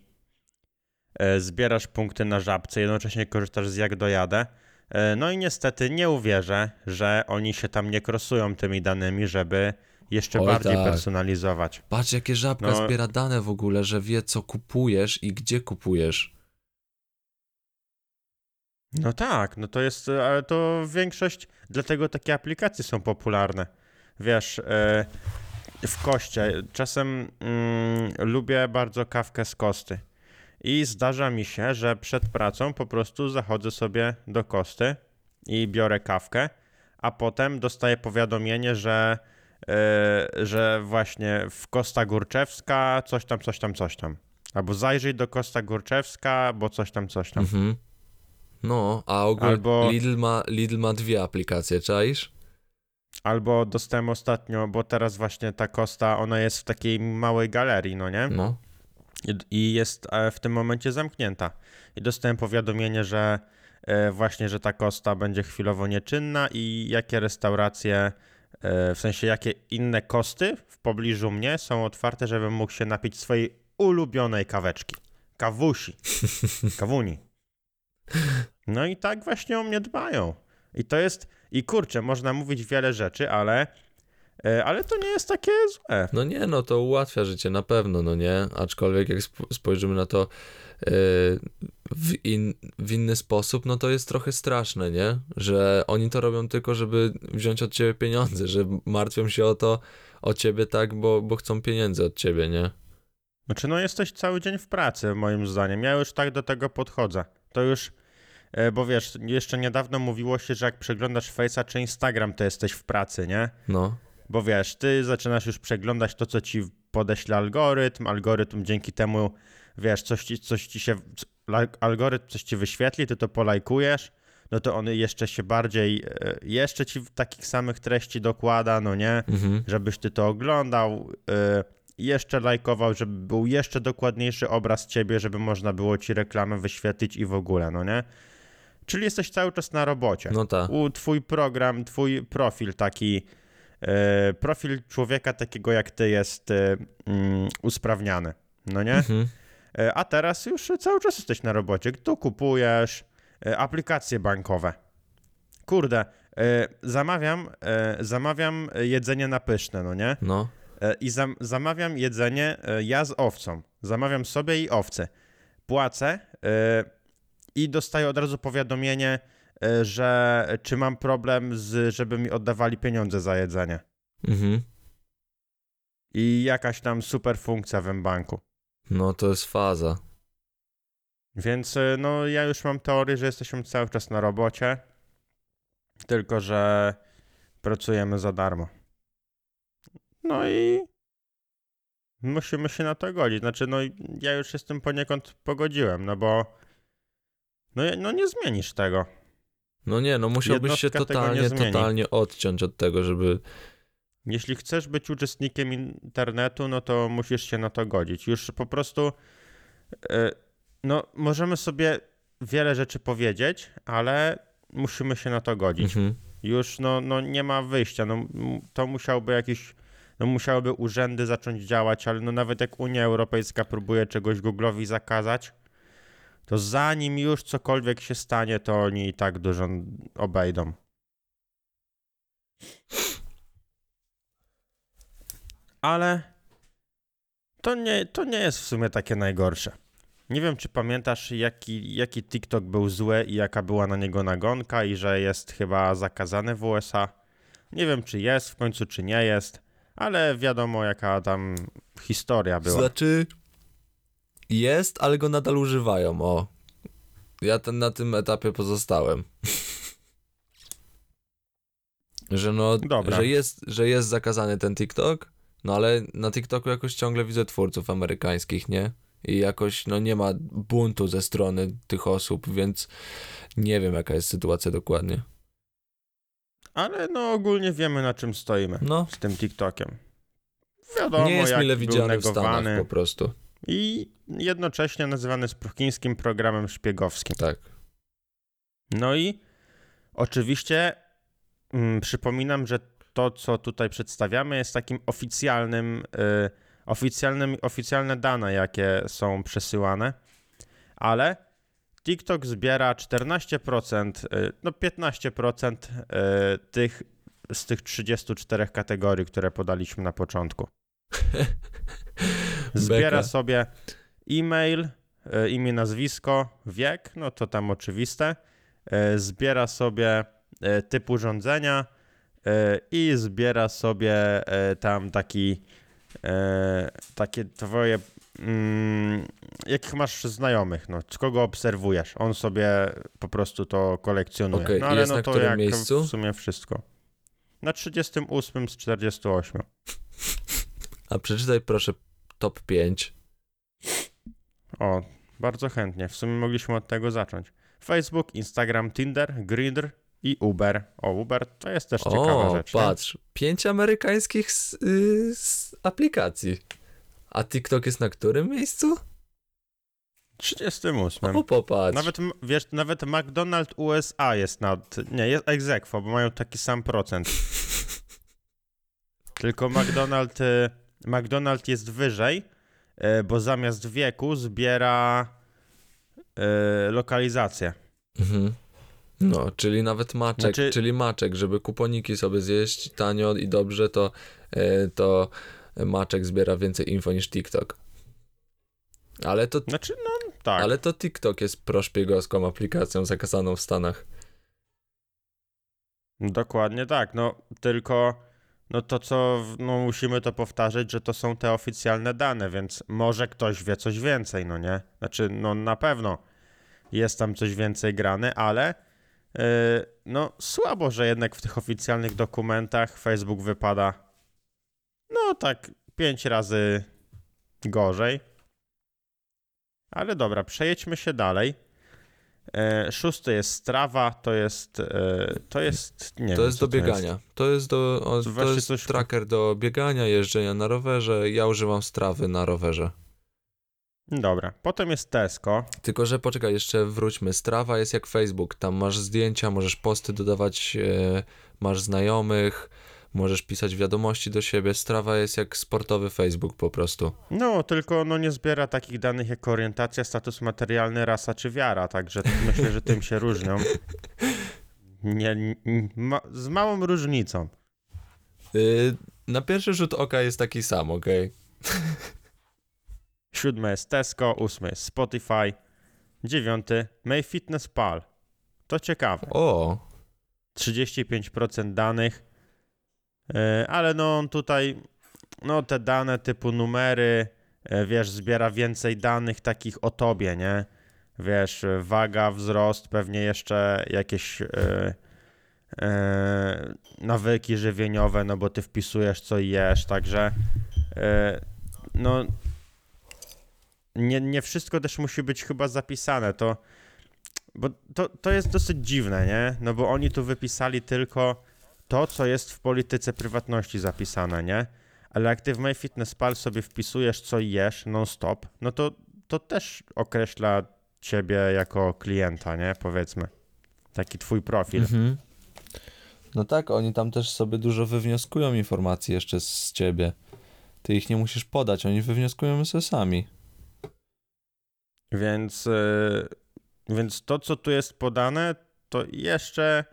e, zbierasz punkty na żabce, jednocześnie korzystasz z jak dojadę. E, no i niestety nie uwierzę, że oni się tam nie krosują tymi danymi, żeby jeszcze Oj, bardziej tak. personalizować. Patrz, jakie żabka No. zbiera dane w ogóle, że wie, co kupujesz i gdzie kupujesz. No tak, no to jest, ale to większość, dlatego takie aplikacje są popularne. Wiesz, e, w koście. Czasem mm, lubię bardzo kawkę z kosty. I zdarza mi się, że przed pracą po prostu zachodzę sobie do kosty i biorę kawkę, a potem dostaję powiadomienie, że, e, że właśnie w Kosta Górczewska coś tam, coś tam, coś tam. Albo zajrzyj do Kosta Górczewska, bo coś tam, coś tam. Mhm. No, a ogólnie Albo- Lidl, ma, Lidl ma dwie aplikacje, czaisz? Albo dostałem ostatnio, bo teraz właśnie ta Kosta, ona jest w takiej małej galerii, no nie? No. I- I jest e, w tym momencie zamknięta. I dostałem powiadomienie, że e, właśnie, że ta Kosta będzie chwilowo nieczynna i jakie restauracje, e, w sensie jakie inne kosty w pobliżu mnie są otwarte, żebym mógł się napić swojej ulubionej kaweczki. Kawusi. Kawuni. No i tak właśnie o mnie dbają. I to jest, i kurczę, można mówić wiele rzeczy, ale, e, ale to nie jest takie złe. No nie, no to ułatwia życie na pewno, no nie? Aczkolwiek jak sp- spojrzymy na to yy, w, in, w inny sposób, no to jest trochę straszne, nie? Że oni to robią tylko, żeby wziąć od ciebie pieniądze, że martwią się o to, o ciebie tak, bo, bo chcą pieniędzy od ciebie, nie? Znaczy, no jesteś cały dzień w pracy, moim zdaniem. Ja już tak do tego podchodzę. To już, e, bo wiesz, jeszcze niedawno mówiło się, że jak przeglądasz Face'a czy Instagram, to jesteś w pracy, nie? No, Bo wiesz, ty zaczynasz już przeglądać to, co ci podeśle algorytm, algorytm dzięki temu, wiesz, coś ci, coś ci się, algorytm coś ci wyświetli, ty to polajkujesz, no to on jeszcze się bardziej, e, jeszcze ci takich samych treści dokłada, no nie? mhm. żebyś ty to oglądał, y, jeszcze lajkował, żeby był jeszcze dokładniejszy obraz ciebie, żeby można było ci reklamę wyświetlić i w ogóle, no nie? Czyli jesteś cały czas na robocie. no tak. U twój program, twój profil taki, y, profil człowieka takiego jak ty jest y, mm, usprawniany, no nie? Mhm. Y, A teraz już cały czas jesteś na robocie. Tu kupujesz aplikacje bankowe. Kurde, zamawiam, zamawiam jedzenie na pyszne, no nie? No, E, i zam, zamawiam jedzenie e, ja z owcą. Zamawiam sobie i owce. Płacę e, i dostaję od razu powiadomienie, e, że czy mam problem z, żeby mi oddawali pieniądze za jedzenie. mhm. I jakaś tam super funkcja w banku. No to jest faza. Więc e, no ja już mam teorię, że jesteśmy cały czas na robocie, tylko że pracujemy za darmo. No i musimy się na to godzić. Znaczy, no ja już się z tym poniekąd pogodziłem, no bo no, no nie zmienisz tego. No nie, no musiałbyś się Jednostka tego nie totalnie, totalnie odciąć od tego, żeby... Jeśli chcesz być uczestnikiem internetu, no to musisz się na to godzić. Już po prostu, e, no możemy sobie wiele rzeczy powiedzieć, ale musimy się na to godzić. Mhm. Już no, no nie ma wyjścia. No, to musiałby jakiś, no musiałyby urzędy zacząć działać, ale no nawet jak Unia Europejska próbuje czegoś Google'owi zakazać, to zanim już cokolwiek się stanie, to oni i tak dużo obejdą. Ale to nie, to nie jest w sumie takie najgorsze. Nie wiem, czy pamiętasz, jaki, jaki TikTok był zły i jaka była na niego nagonka i że jest chyba zakazany w USA. Nie wiem, czy jest w końcu, czy nie jest, ale wiadomo, jaka tam historia była. Znaczy, jest, ale go nadal używają, o. Ja ten, na tym etapie pozostałem. że no, Dobra. że jest, że jest zakazany ten TikTok, no ale na TikToku jakoś ciągle widzę twórców amerykańskich, nie? I jakoś, no nie ma buntu ze strony tych osób, więc nie wiem jaka jest sytuacja dokładnie. Ale no ogólnie wiemy, na czym stoimy No, z tym TikTokiem. Wiadomo, nie jest mile widziany w Stanach po prostu. i jednocześnie nazywany jest chińskim programem szpiegowskim. Tak. No i oczywiście mm, przypominam, że to, co tutaj przedstawiamy, jest takim oficjalnym, y, oficjalnym, oficjalne dane, jakie są przesyłane, ale TikTok zbiera 14%, y, no 15% y, tych, z tych 34 kategorii, które podaliśmy na początku. Zbiera sobie e-mail, y, imię, nazwisko, wiek, no to tam oczywiste, zbiera sobie typ urządzenia i zbiera sobie tam taki takie twoje mm, jakich masz znajomych, no, kogo obserwujesz. On sobie po prostu to kolekcjonuje. Okej, no ale no to jak miejscu? w sumie wszystko. Na 38 z 48. A przeczytaj proszę top 5. O, bardzo chętnie. W sumie mogliśmy od tego zacząć. Facebook, Instagram, Tinder, Grindr i Uber. O, Uber to jest też ciekawa O, rzecz. nie? patrz. Pięć amerykańskich y, aplikacji. A TikTok jest na którym miejscu? 38. O, popatrz. Nawet, wiesz, nawet McDonald's USA jest nad... Nie, jest egzekwo, bo mają taki sam procent. Tylko McDonald's, y, McDonald's jest wyżej, y, bo zamiast wieku zbiera y, lokalizację. Mhm. No, czyli nawet maczek, Znaczy- czyli maczek, żeby kuponiki sobie zjeść tanio i dobrze, to, to maczek zbiera więcej info niż TikTok. Ale to, Znaczy, no tak. ale to TikTok jest proszpiegowską aplikacją zakazaną w Stanach. Dokładnie tak, no tylko no to co, no musimy to powtarzać, że to są te oficjalne dane, więc może ktoś wie coś więcej, no nie? Znaczy, no na pewno jest tam coś więcej grane, ale yy, no słabo, że jednak w tych oficjalnych dokumentach Facebook wypada no tak pięć razy gorzej. Ale dobra, przejedźmy się dalej. E, szósty jest strawa, to jest. E, to jest. Nie to wiem, jest do biegania. To jest do, o, To to jest coś- tracker do biegania, jeżdżenia na rowerze. Ja używam strawy na rowerze. Dobra. Potem jest Tesco. Tylko, że poczekaj, jeszcze wróćmy. Strawa jest jak Facebook. Tam masz zdjęcia, możesz posty dodawać, e, masz znajomych, możesz pisać wiadomości do siebie. Strawa jest jak sportowy Facebook po prostu. No, tylko no, nie zbiera takich danych jak orientacja, status materialny, rasa czy wiara, także myślę, że tym się różnią. Nie, n- ma, z małą różnicą. Y, na pierwszy rzut oka jest taki sam, okej? Siódme jest Tesco, ósmy jest Spotify, dziewiąty MyFitnessPal. To ciekawe. O, 35% danych, ale no on tutaj, no te dane typu numery, e, wiesz, zbiera więcej danych takich o tobie, nie? Wiesz, e, waga, wzrost, pewnie jeszcze jakieś e, e, nawyki żywieniowe, no bo ty wpisujesz co jesz, także e, no nie, nie wszystko też musi być chyba zapisane, to bo to, to jest dosyć dziwne, nie? No bo oni tu wypisali tylko to, co jest w polityce prywatności zapisane, nie? Ale jak ty w MyFitnessPal sobie wpisujesz, co jesz non-stop, no to to też określa ciebie jako klienta, nie? Powiedzmy. Taki twój profil. Mhm. No tak, oni tam też sobie dużo wywnioskują informacji jeszcze z ciebie. Ty ich nie musisz podać, oni wywnioskują sobie sami. Więc, yy, więc to, co tu jest podane, to jeszcze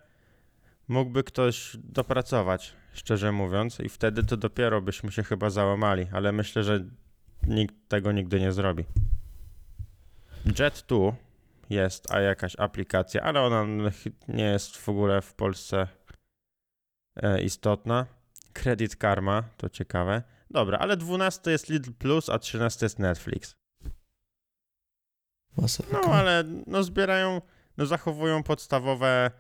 mógłby ktoś dopracować, szczerze mówiąc, i wtedy to dopiero byśmy się chyba załamali, ale myślę, że nikt tego nigdy nie zrobi. Jet2 jest a jakaś aplikacja, ale ona nie jest w ogóle w Polsce e, istotna. Credit Karma, to ciekawe. Dobra, ale 12 jest Lidl Plus, a 13 jest Netflix. No, ale no zbierają, no zachowują podstawowe,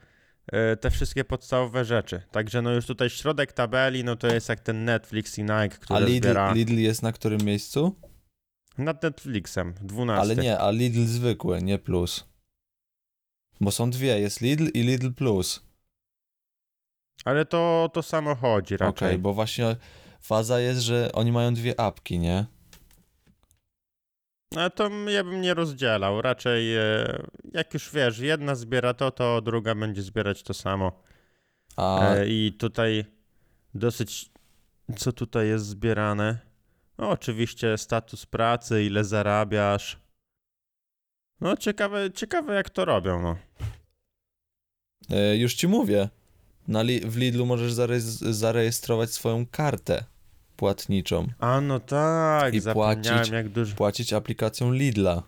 te wszystkie podstawowe rzeczy. Także no już tutaj środek tabeli, no to jest jak ten Netflix i Nike, A który Lidl, zbiera Lidl jest na którym miejscu? nad Netflixem, 12. Ale nie, a Lidl zwykły, nie plus. Bo są dwie, jest Lidl i Lidl Plus. Ale to to samo chodzi Okej, raczej. bo właśnie faza jest, że oni mają dwie apki, nie? Ale to ja bym nie rozdzielał. Raczej e, jak już wiesz, jedna zbiera to, to druga będzie zbierać to samo. A E, I tutaj dosyć. Co tutaj jest zbierane? No, oczywiście status pracy, ile zarabiasz. No, ciekawe, ciekawe jak to robią, no. e, już ci mówię. Na li w Lidlu możesz zarejes- zarejestrować swoją kartę płatniczą. A no tak, I płacić- jak dużo. Płacić aplikacją Lidla.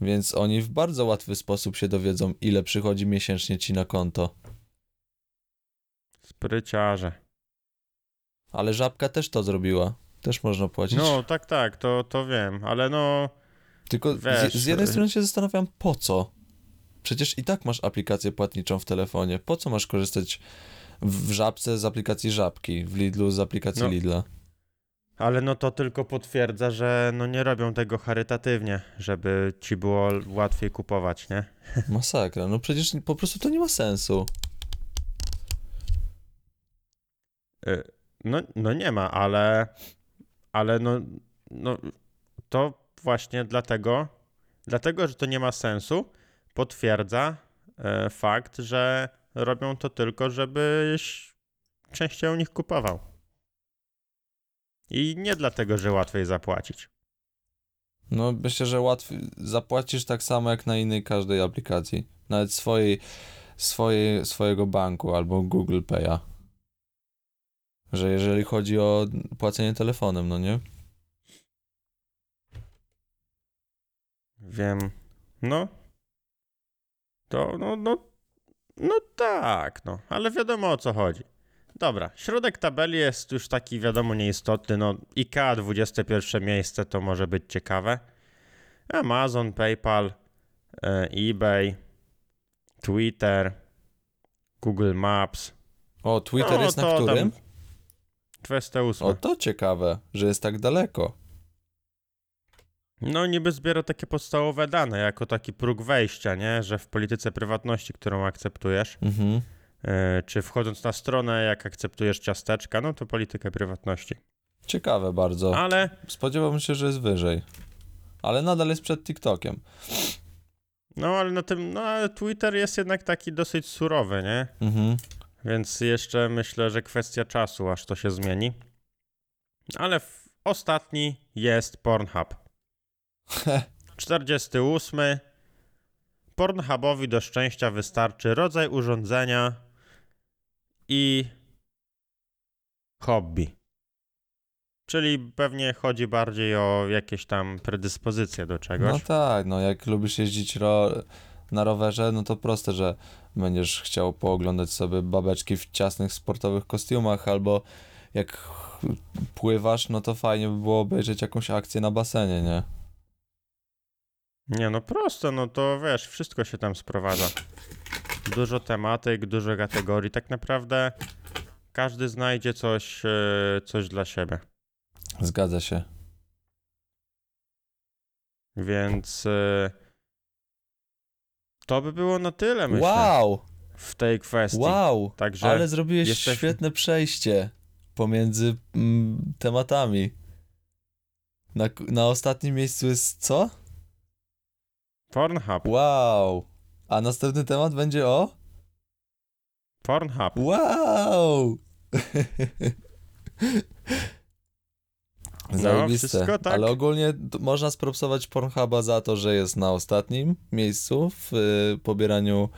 Więc oni w bardzo łatwy sposób się dowiedzą, ile przychodzi miesięcznie ci na konto. Spryciarze. Ale żabka też to zrobiła. Też można płacić. No, tak, tak, to, to wiem, ale no... Tylko wiesz, z, z jednej y- strony się zastanawiam, po co? Przecież i tak masz aplikację płatniczą w telefonie. Po co masz korzystać w, żabce z aplikacji żabki, w Lidlu z aplikacji No. Lidla? Ale no to tylko potwierdza, że no nie robią tego charytatywnie, żeby ci było łatwiej kupować, nie? Masakra. No przecież po prostu to nie ma sensu. Y, No, no nie ma, ale, ale no, no to właśnie dlatego, dlatego, że to nie ma sensu, potwierdza e, fakt, że robią to tylko, żebyś częściej u nich kupował. I nie dlatego, że łatwiej zapłacić. No myślę, że łatwiej zapłacisz tak samo jak na innej każdej aplikacji. Nawet swojej, swojej, swojego banku albo Google Pay'a. Że jeżeli chodzi o płacenie telefonem, no nie? Wiem. No. To, no, no, no tak, no, ale wiadomo o co chodzi. Dobra, środek tabeli jest już taki, wiadomo, nieistotny. No, IKEA 21 miejsce to może być ciekawe. Amazon, PayPal, e, eBay, Twitter, Google Maps. O, Twitter No, jest na to tam którym? 28. O, to ciekawe, że jest tak daleko. No, niby zbiera takie podstawowe dane, jako taki próg wejścia, nie? Że w polityce prywatności, którą akceptujesz, Mhm. e, czy wchodząc na stronę, jak akceptujesz ciasteczka, no to politykę prywatności. Ciekawe bardzo. Ale Spodziewałbym się, że jest wyżej. Ale nadal jest przed TikTokiem. no, ale na tym, no, ale Twitter jest jednak taki dosyć surowy, nie? Mhm. Więc jeszcze myślę, że kwestia czasu, aż to się zmieni. Ale ostatni jest Pornhub. 48. Pornhubowi do szczęścia wystarczy rodzaj urządzenia i hobby. Czyli pewnie chodzi bardziej o jakieś tam predyspozycje do No czegoś. tak, no jak lubisz jeździć ro na rowerze, no to proste, że będziesz chciał pooglądać sobie babeczki w ciasnych sportowych kostiumach, albo jak pływasz, no to fajnie by było obejrzeć jakąś akcję na basenie, nie? Nie, no prosto, no to wiesz, wszystko się tam sprowadza. Dużo tematyk, dużo kategorii. Tak naprawdę każdy znajdzie coś, e, coś dla siebie. Zgadza się. Więc e, to by było na tyle, myślę, Wow! w tej kwestii. Wow! Także Ale zrobiłeś jesteśmy- świetne przejście pomiędzy mm, tematami. Na, na ostatnim miejscu jest co? Pornhub, Wow! A następny temat będzie o? Pornhub. Wow! Zajebiste. No, tak. Ale ogólnie można spropsować Pornhuba za to, że jest na ostatnim miejscu w y, pobieraniu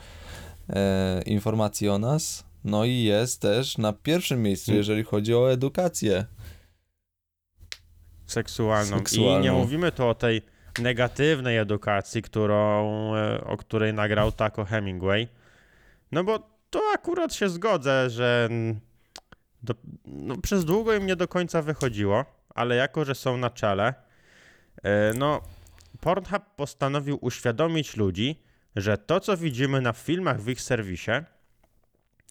e, informacji o nas. No i jest też na pierwszym miejscu, Mm. jeżeli chodzi o edukację. seksualną. I Seksualną. nie mówimy tu o tej negatywnej edukacji, którą, e, o której nagrał Taco Hemingway. No bo to akurat się zgodzę, że do, no, przez długo im nie do końca wychodziło, ale jako, że są na czele, e, no Pornhub postanowił uświadomić ludzi, że to, co widzimy na filmach w ich serwisie,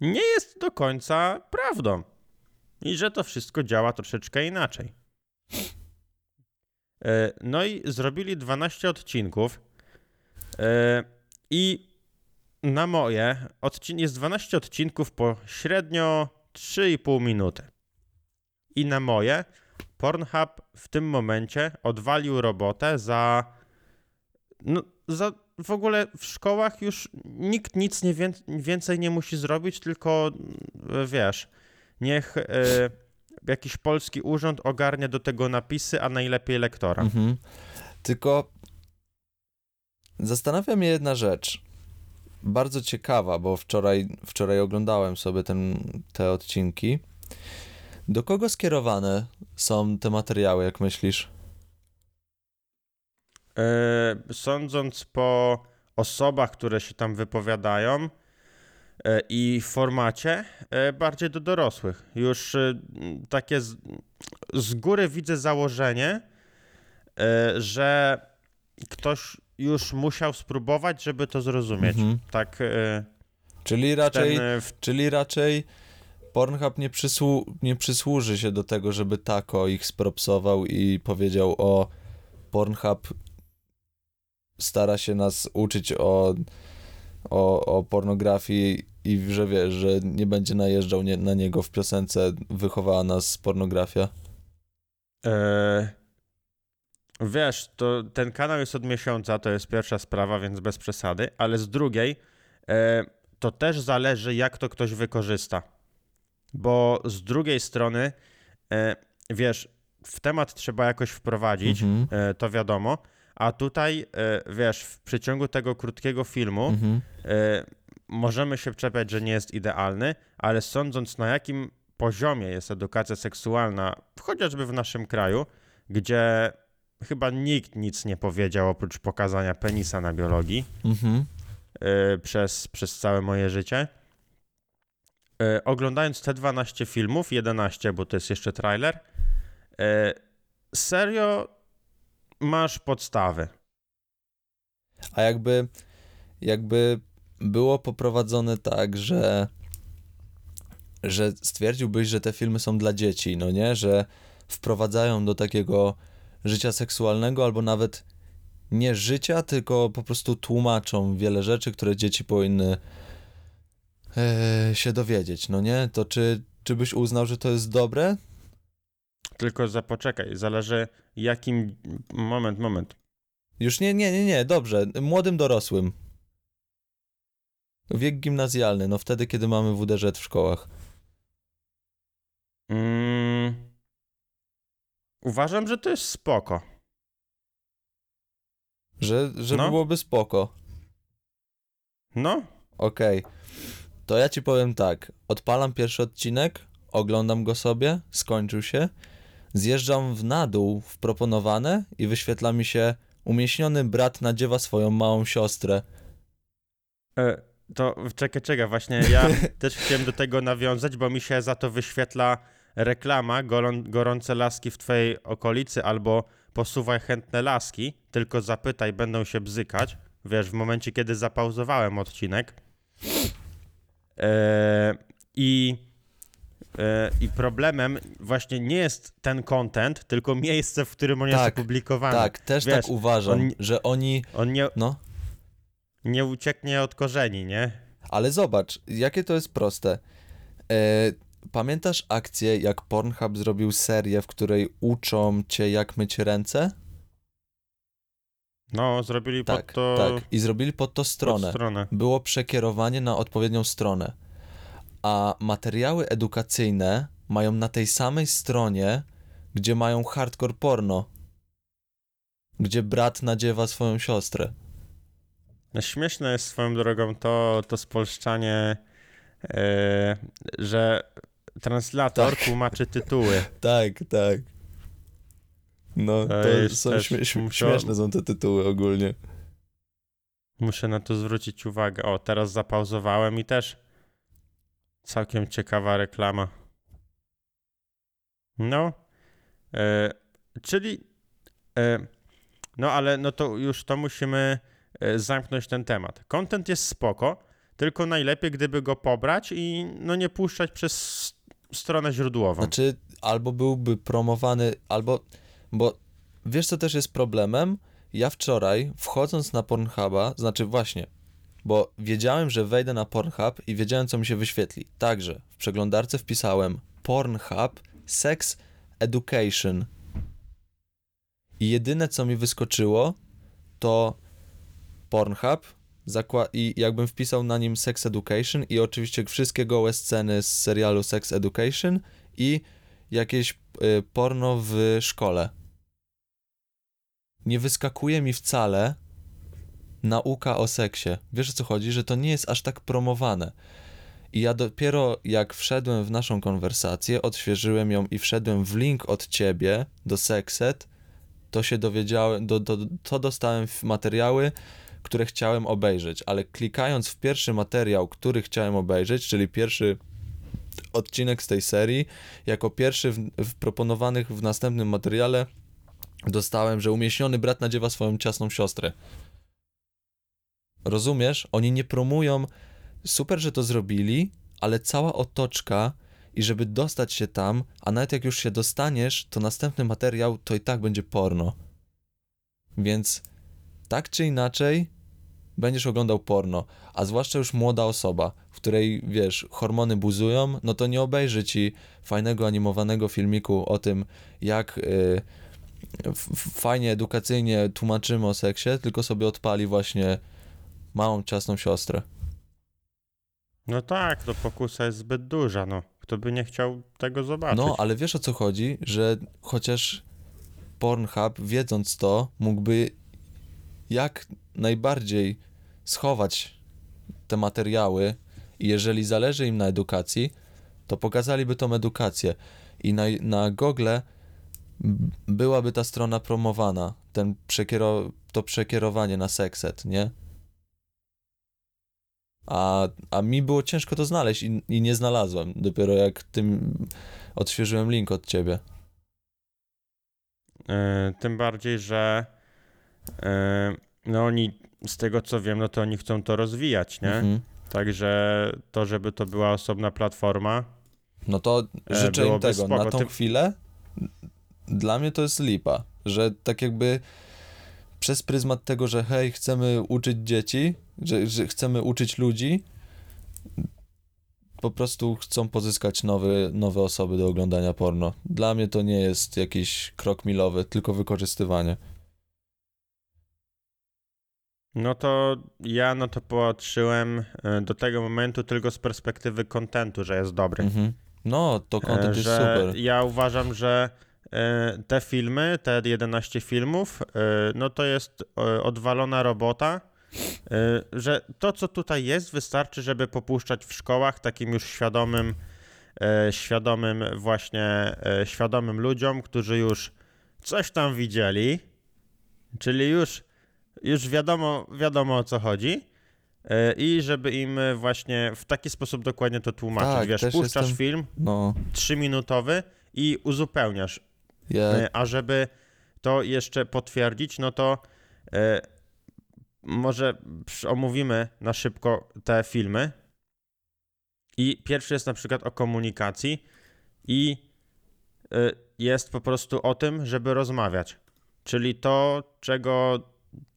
nie jest do końca prawdą. I że to wszystko działa troszeczkę inaczej. E, No i zrobili 12 odcinków. E, I na moje odcin- jest 12 odcinków po średnio 3,5 minuty. I na moje Pornhub w tym momencie odwalił robotę za. No, za w ogóle w szkołach już nikt nic nie wię- więcej nie musi zrobić, tylko mm, wiesz, niech e, jakiś polski urząd ogarnia do tego napisy, a najlepiej lektora. Mhm. Tylko zastanawia mnie jedna rzecz. Bardzo ciekawa, bo wczoraj, wczoraj oglądałem sobie ten, te odcinki. Do kogo skierowane są te materiały, jak myślisz? E, sądząc po osobach, które się tam wypowiadają e, i formacie, bardziej do dorosłych. Już e, takie z, z góry widzę założenie, e, że ktoś już musiał spróbować, żeby to zrozumieć. Mhm. Tak, e, Czyli raczej, ten, e, czyli raczej Pornhub nie, przysłu- nie przysłuży się do tego, żeby Tako ich spropsował i powiedział o Pornhub stara się nas uczyć o, o, o pornografii i że wiesz, że nie będzie najeżdżał nie, na niego w piosence wychowała nas pornografia. E, wiesz, to ten kanał jest od miesiąca, to jest pierwsza sprawa, więc bez przesady, ale z drugiej e, to też zależy, jak to ktoś wykorzysta. Bo z drugiej strony, e, wiesz, w temat trzeba jakoś wprowadzić, Mhm. e, to wiadomo, a tutaj, e, wiesz, w przeciągu tego krótkiego filmu Mhm. e, możemy się czepiać, że nie jest idealny, ale sądząc na jakim poziomie jest edukacja seksualna, chociażby w naszym kraju, gdzie chyba nikt nic nie powiedział oprócz pokazania penisa na biologii Mhm. e, przez, przez całe moje życie. Oglądając te 12 filmów, 11, bo to jest jeszcze trailer, serio masz podstawy. A jakby, jakby było poprowadzone tak, że, że stwierdziłbyś, że te filmy są dla dzieci, no nie? Że wprowadzają do takiego życia seksualnego albo nawet nie życia, tylko po prostu tłumaczą wiele rzeczy, które dzieci powinny e, się dowiedzieć, no nie? To czy, czy byś uznał, że to jest dobre? Tylko zapoczekaj, zależy jakim... Moment, moment. Już nie, nie, nie, nie, dobrze. Młodym dorosłym. Wiek gimnazjalny, no wtedy, kiedy mamy WDŻ w szkołach. Mm, uważam, że to jest spoko. Że, że No. byłoby spoko. No, Okej. To ja ci powiem tak. Odpalam pierwszy odcinek, oglądam go sobie, skończył się. Zjeżdżam w na dół w proponowane i wyświetla mi się umieśniony brat nadziewa swoją małą siostrę. e, to czekaj, czekaj, właśnie ja też chciałem do tego nawiązać, bo mi się za to wyświetla reklama gorą, gorące laski w twojej okolicy albo posuwaj chętne laski, tylko zapytaj, będą się bzykać. Wiesz, w momencie, kiedy zapauzowałem odcinek. E, I i problemem właśnie nie jest ten content, tylko miejsce, w którym on jest Tak, opublikowany. Tak, też Wiesz, tak uważam, on- że oni. On nie, No, nie ucieknie od korzeni, nie? ale zobacz, jakie to jest proste. E, pamiętasz akcję, jak Pornhub zrobił serię, w której uczą cię, jak myć ręce? No, zrobili Tak, pod to tak. I zrobili pod to pod stronę. stronę. było przekierowanie na odpowiednią stronę. A materiały edukacyjne mają na tej samej stronie, gdzie mają hardcore porno. Gdzie brat nadziewa swoją siostrę. No, śmieszne jest swoją drogą to, to spolszczanie, e, że translator Tak. tłumaczy tytuły. Tak, tak. No, To to są też- śmie- muszę- śmieszne są te tytuły ogólnie. Muszę na to zwrócić uwagę. O, teraz zapauzowałem i też całkiem ciekawa reklama. No, e, czyli e, no ale no to już to musimy e, zamknąć ten temat. Content jest spoko, tylko najlepiej gdyby go pobrać i no nie puszczać przez stronę źródłową. Znaczy, albo byłby promowany, albo. Bo wiesz, co też jest problemem? Ja wczoraj, wchodząc na Pornhuba, znaczy właśnie, bo wiedziałem, że wejdę na Pornhub i wiedziałem, co mi się wyświetli. Także w przeglądarce wpisałem Pornhub Sex Education. I jedyne, co mi wyskoczyło, to Pornhub. I jakbym wpisał na nim Sex Education i oczywiście wszystkie gołe sceny z serialu Sex Education i jakieś y, porno w szkole. Nie wyskakuje mi wcale nauka o seksie. Wiesz o co chodzi? Że to nie jest aż tak promowane. I ja dopiero jak wszedłem w naszą konwersację, odświeżyłem ją i wszedłem w link od ciebie do Sexet, to się dowiedziałem, do, do, to dostałem materiały, które chciałem obejrzeć, ale klikając w pierwszy materiał, który chciałem obejrzeć, czyli pierwszy odcinek z tej serii, jako pierwszy w, w proponowanych w następnym materiale dostałem, że umieśniony brat nadziewa swoją ciasną siostrę. Rozumiesz? Oni nie promują, super, że to zrobili, ale cała otoczka i żeby dostać się tam, a nawet jak już się dostaniesz, to następny materiał to i tak będzie porno. Więc tak czy inaczej będziesz oglądał porno, a zwłaszcza już młoda osoba, w której wiesz, hormony buzują, no to nie obejrzy ci fajnego animowanego filmiku o tym, jak y, f- fajnie edukacyjnie tłumaczymy o seksie, tylko sobie odpali właśnie małą ciasną siostrę. No tak, to pokusa jest zbyt duża, no. Kto by nie chciał tego zobaczyć? No, ale wiesz o co chodzi, że chociaż Pornhub, wiedząc to, mógłby jak najbardziej schować te materiały i jeżeli zależy im na edukacji, to pokazaliby tą edukację i na, na Google byłaby ta strona promowana, ten przekiero, to przekierowanie na sekset, nie? A, a mi było ciężko to znaleźć i, i nie znalazłem. Dopiero jak tym odświeżyłem link od ciebie. E, tym bardziej, że e, no oni, z tego co wiem, no to oni chcą to rozwijać, nie? Mhm. Także to, żeby to była osobna platforma, No to E, życzę im tego. spoko. Na tą Ty- chwilę dla mnie to jest lipa, że tak jakby przez pryzmat tego, że hej, chcemy uczyć dzieci, że, że chcemy uczyć ludzi, po prostu chcą pozyskać nowe, nowe osoby do oglądania porno. Dla mnie to nie jest jakiś krok milowy, tylko wykorzystywanie. no to ja no to patrzyłem e, do tego momentu tylko z perspektywy kontentu, że jest dobry. Mhm. No, to E, content jest super. Ja uważam, że e, te filmy, te 11 filmów, e, no to jest e, odwalona robota, e, że to, co tutaj jest, wystarczy, żeby popuszczać w szkołach takim już świadomym, e, świadomym właśnie, e, świadomym ludziom, którzy już coś tam widzieli, czyli już, już wiadomo, wiadomo o co chodzi. e, I żeby im właśnie w taki sposób dokładnie to tłumaczyć. Tak, Wiesz, puszczasz jestem- film, No, trzyminutowy i uzupełniasz. E, A żeby to jeszcze potwierdzić, no to e, może omówimy na szybko te filmy. I pierwszy jest na przykład o komunikacji i e, jest po prostu o tym, żeby rozmawiać. Czyli to, czego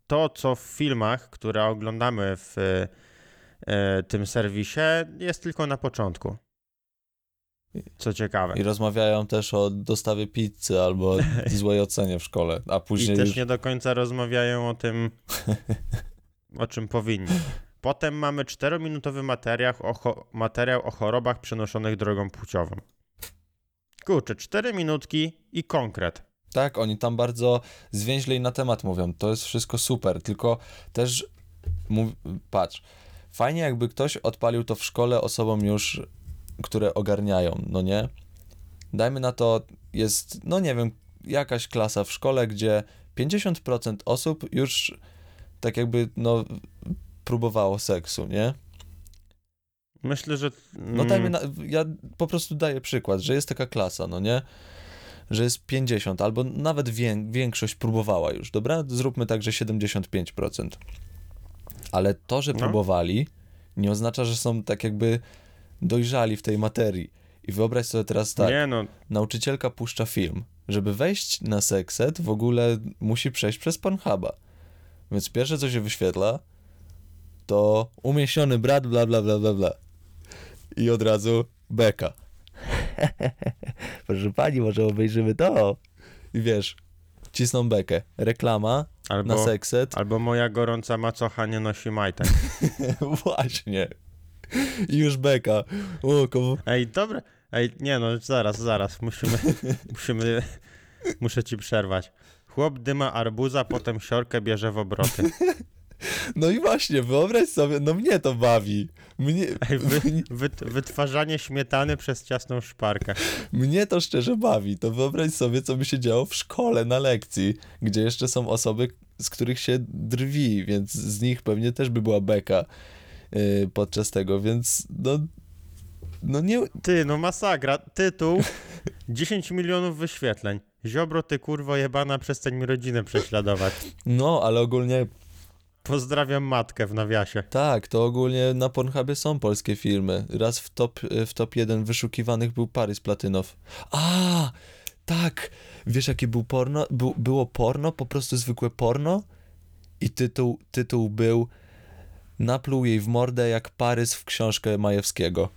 to, co w filmach, które oglądamy w e, tym serwisie, jest tylko na początku. Co ciekawe. i rozmawiają też o dostawie pizzy albo złej ocenie w szkole, a I później też już... nie do końca rozmawiają o tym, o czym powinni. Potem mamy czterominutowy materiał o, materiał o chorobach przenoszonych drogą płciową. Kurczę, cztery minutki i konkret. Tak, oni tam bardzo zwięźle i na temat mówią. To jest wszystko super, tylko też mów... patrz, fajnie jakby ktoś odpalił to w szkole osobom już, które ogarniają, no nie? Dajmy na to, jest, no nie wiem, jakaś klasa w szkole, gdzie 50% osób już tak jakby, no, próbowało seksu, nie? Myślę, że. No mm, dajmy na, ja po prostu daję przykład, że jest taka klasa, no nie? Że jest 50, albo nawet wię, większość próbowała już, dobra? Zróbmy tak, że 75%. Ale to, że No. próbowali, nie oznacza, że są tak jakby dojrzali w tej materii. I wyobraź sobie teraz tak, Nie no, nauczycielka puszcza film. Żeby wejść na sekset, w ogóle musi przejść przez Pornhuba. Więc pierwsze, co się wyświetla, to umieśniony brat, bla, bla, bla, bla, bla. I od razu beka. Proszę pani, może obejrzymy to. I wiesz, cisną bekę. Reklama na albo, sekset. albo moja gorąca macocha nie nosi majtek. Właśnie. I już beka. O, komu... Ej, dobra. Ej, nie no, zaraz, zaraz. Musimy, musimy, muszę ci przerwać. Chłop dyma arbuza, potem siorkę bierze w obroty. No i właśnie, wyobraź sobie, no mnie to bawi. Mnie, Ej, wy, wy, wytwarzanie śmietany przez ciasną szparkę. mnie to szczerze bawi. To wyobraź sobie, co by się działo w szkole na lekcji, gdzie jeszcze są osoby, z których się drwi, więc z nich pewnie też by była beka yy, podczas tego, więc no, no nie, Ty, no masakra. Tytuł 10 milionów wyświetleń. Ziobro, ty kurwo jebana, przestań mi rodzinę prześladować. no, ale ogólnie Pozdrawiam matkę w nawiasie. tak, to ogólnie na Pornhubie są polskie filmy. Raz w top, w top 1 wyszukiwanych był Paris Platynow. A, tak, wiesz jakie był porno? Był, było porno, po prostu zwykłe porno i tytuł, tytuł był Napluł jej w mordę jak Parys w książkę Majewskiego.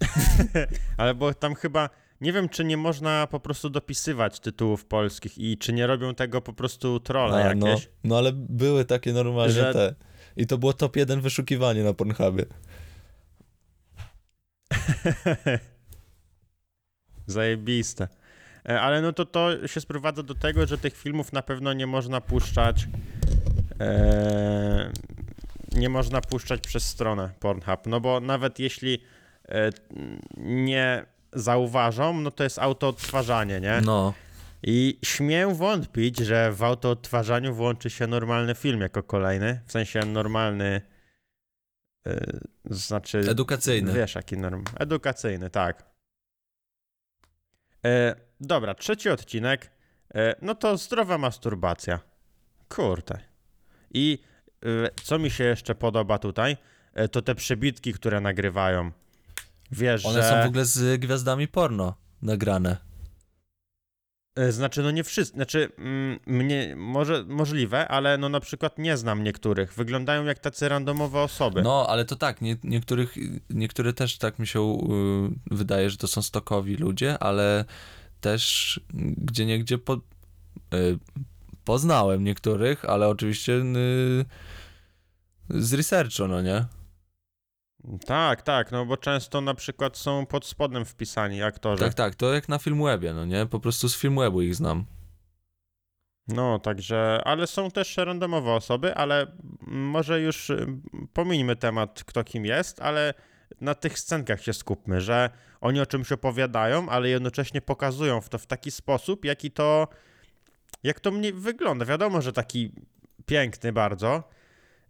Ale bo tam chyba, nie wiem czy nie można po prostu dopisywać tytułów polskich i czy nie robią tego po prostu trolle no, jakieś. no ale były takie normalnie Że- te. I to było top 1 wyszukiwanie na Pornhubie. Zajebiste. E, Ale no to to się sprowadza do tego, że tych filmów na pewno nie można puszczać e, nie można puszczać przez stronę Pornhub, no bo nawet jeśli e, nie zauważą, no to jest autoodtwarzanie, nie? No, I śmiem wątpić, że w autoodtwarzaniu włączy się normalny film jako kolejny, w sensie normalny e, znaczy edukacyjny. Wiesz, jaki norm. Edukacyjny, tak. E, dobra, trzeci odcinek. No to zdrowa masturbacja. Kurde. I co mi się jeszcze podoba tutaj, e, to te przebitki, które nagrywają. Wiesz, One że... są w ogóle z gwiazdami porno nagrane. E, Znaczy, no nie wszyscy, znaczy, mm, mnie, może, możliwe, ale no na przykład nie znam niektórych. Wyglądają jak tacy randomowe osoby. No, ale to tak, nie, niektórych, niektóre też tak mi się y, wydaje, że to są stokowi ludzie, ale też gdzie niegdzie po, y, poznałem niektórych, ale oczywiście y, z researchu, no nie? Tak, tak, no bo często na przykład są pod spodem wpisani aktorzy. Tak, tak, to jak na Filmwebie, no nie? Po prostu z Filmwebu ich znam. No, także, ale są też randomowe osoby, ale może już y, pomińmy temat, kto kim jest, ale na tych scenkach się skupmy, że oni o czymś opowiadają, ale jednocześnie pokazują w to w taki sposób, jaki to, jak to mnie wygląda. Wiadomo, że taki piękny bardzo,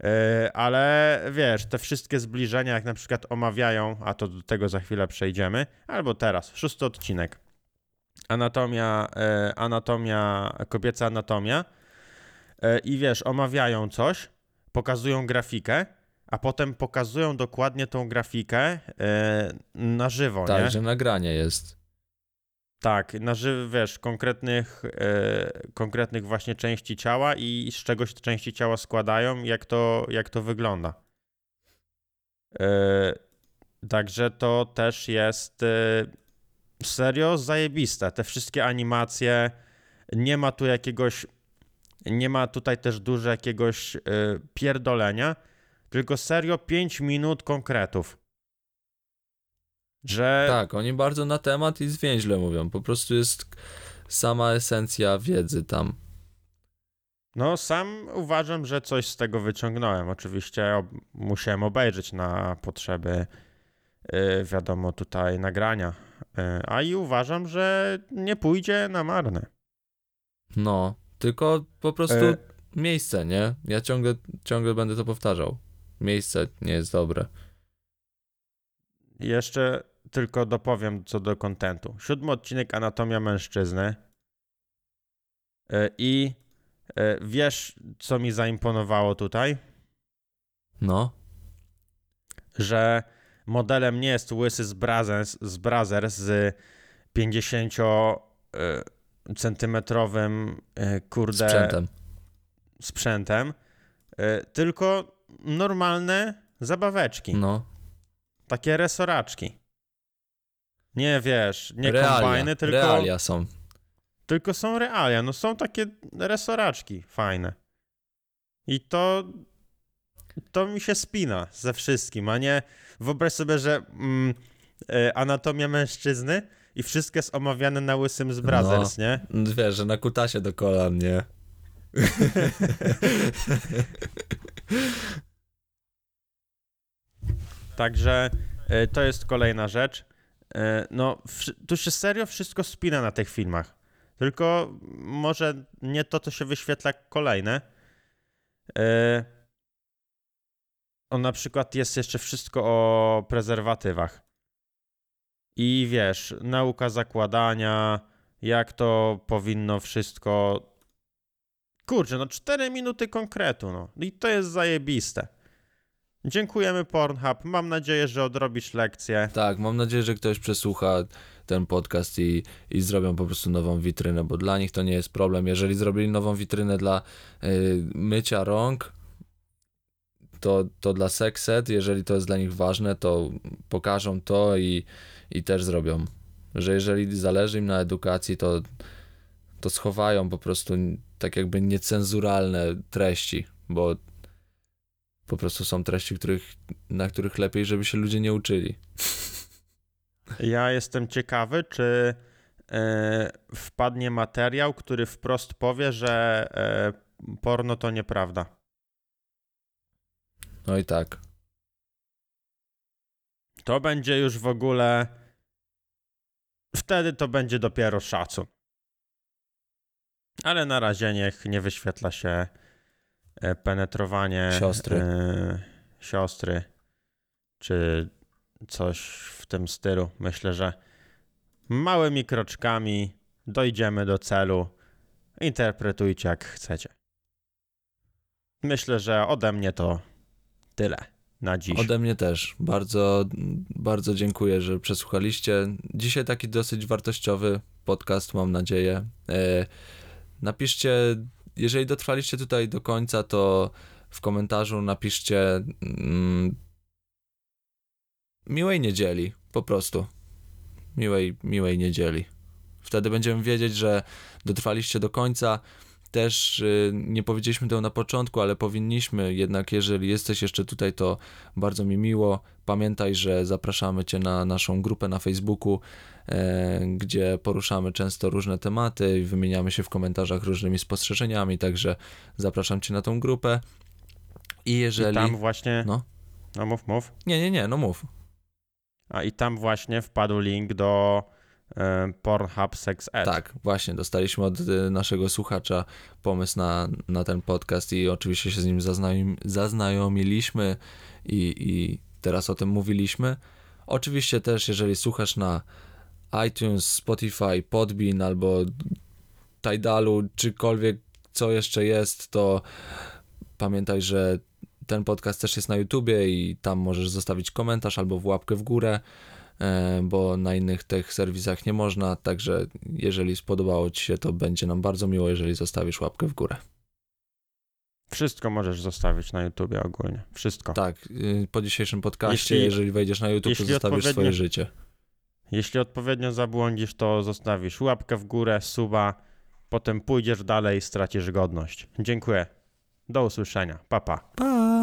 yy, ale wiesz, te wszystkie zbliżenia, jak na przykład omawiają, a to do tego za chwilę przejdziemy, albo teraz, szósty odcinek. Anatomia, e, anatomia, kobieca anatomia. E, I wiesz, omawiają coś, pokazują grafikę, a potem pokazują dokładnie tą grafikę e, na żywo, Tak, nie? że nagranie jest. Tak, na żywo, wiesz, konkretnych, e, konkretnych właśnie części ciała i z czego się te części ciała składają, jak to, jak to wygląda. E, także to też jest e, serio zajebiste. Te wszystkie animacje, nie ma tu jakiegoś, nie ma tutaj też dużo jakiegoś pierdolenia, tylko serio 5 minut konkretów. Że Tak, oni bardzo na temat i zwięźle mówią. Po prostu jest sama esencja wiedzy tam. No, sam uważam, że coś z tego wyciągnąłem. Oczywiście ob musiałem obejrzeć na potrzeby, yy, wiadomo, tutaj nagrania. Yy, a i uważam, że nie pójdzie na marne. No, tylko po prostu E. miejsce, nie? Ja ciągle, ciągle będę to powtarzał. Miejsce nie jest dobre. Jeszcze tylko dopowiem co do kontentu. Siódmy odcinek Anatomia Mężczyzny. Yy, I yy, wiesz, co mi zaimponowało tutaj? No, że modelem nie jest łysy z Brazers z, Brazers z 50 e, centymetrowym e, kurde sprzętem. sprzętem, e, tylko normalne zabaweczki, No, takie resoraczki. Nie wiesz, nie realia, kombajny, tylko, realia są. tylko są realia. No są takie resoraczki fajne. I to to mi się spina ze wszystkim, a nie wyobraź sobie, że mm, e, anatomia mężczyzny i wszystko jest omawiane na łysym z Brothers, nie? Wiesz, że na kutasie do kolan, nie? Także e, to jest kolejna rzecz. E, no, tu się serio wszystko spina na tych filmach. Tylko może nie to, co się wyświetla kolejne. E, on na przykład jest jeszcze wszystko o prezerwatywach. I wiesz, nauka zakładania, jak to powinno wszystko. Kurczę, no 4 minuty konkretu, no. I to jest zajebiste. Dziękujemy Pornhub. Mam nadzieję, że odrobisz lekcję. Tak, mam nadzieję, że ktoś przesłucha ten podcast i, i zrobią po prostu nową witrynę, bo dla nich to nie jest problem. Jeżeli zrobili nową witrynę dla y, mycia rąk, to, to dla sekset, jeżeli to jest dla nich ważne, to pokażą to i, i też zrobią. Że jeżeli zależy im na edukacji, to, to schowają po prostu tak jakby niecenzuralne treści, bo po prostu są treści, których, na których lepiej, żeby się ludzie nie uczyli. Ja jestem ciekawy, czy e, wpadnie materiał, który wprost powie, że e, porno to nieprawda. No i tak. To będzie już w ogóle. Wtedy to będzie dopiero szacun. Ale na razie niech nie wyświetla się penetrowanie Siostry. e, siostry czy coś w tym stylu. Myślę, że małymi kroczkami dojdziemy do celu. Interpretujcie jak chcecie. Myślę, że ode mnie to tyle na dziś. Ode mnie też. Bardzo, bardzo dziękuję, że przesłuchaliście. Dzisiaj taki dosyć wartościowy podcast, mam nadzieję. E, napiszcie, jeżeli dotrwaliście tutaj do końca, to w komentarzu napiszcie mm, miłej niedzieli, po prostu. Miłej, miłej niedzieli. Wtedy będziemy wiedzieć, że dotrwaliście do końca. Też y, nie powiedzieliśmy tego na początku, ale powinniśmy, jednak jeżeli jesteś jeszcze tutaj, to bardzo mi miło. Pamiętaj, że zapraszamy Cię na naszą grupę na Facebooku, e, gdzie poruszamy często różne tematy i wymieniamy się w komentarzach różnymi spostrzeżeniami, także zapraszam Cię na tą grupę. I jeżeli... I tam właśnie. No. no mów, mów. Nie, nie, nie, no mów. A i tam właśnie wpadł link do Pornhub Sex Ed. Tak, właśnie, dostaliśmy od y, naszego słuchacza pomysł na, na ten podcast i oczywiście się z nim zaznajom, zaznajomiliśmy i, i teraz o tym mówiliśmy. Oczywiście też, jeżeli słuchasz na iTunes, Spotify, Podbean albo Tidalu, czykolwiek co jeszcze jest, to pamiętaj, że ten podcast też jest na YouTubie i tam możesz zostawić komentarz albo w łapkę w górę e, bo na innych tych serwisach nie można, także jeżeli spodobało Ci się, to będzie nam bardzo miło, jeżeli zostawisz łapkę w górę. Wszystko możesz zostawić na YouTubie ogólnie. Wszystko. Tak, y, po dzisiejszym podcaście, Jeśli- jeżeli wejdziesz na YouTube, to zostawisz swoje życie. Jeśli odpowiednio zabłądzisz, to zostawisz łapkę w górę, suba, potem pójdziesz dalej i stracisz godność. Dziękuję. Do usłyszenia. Pa, pa. Pa!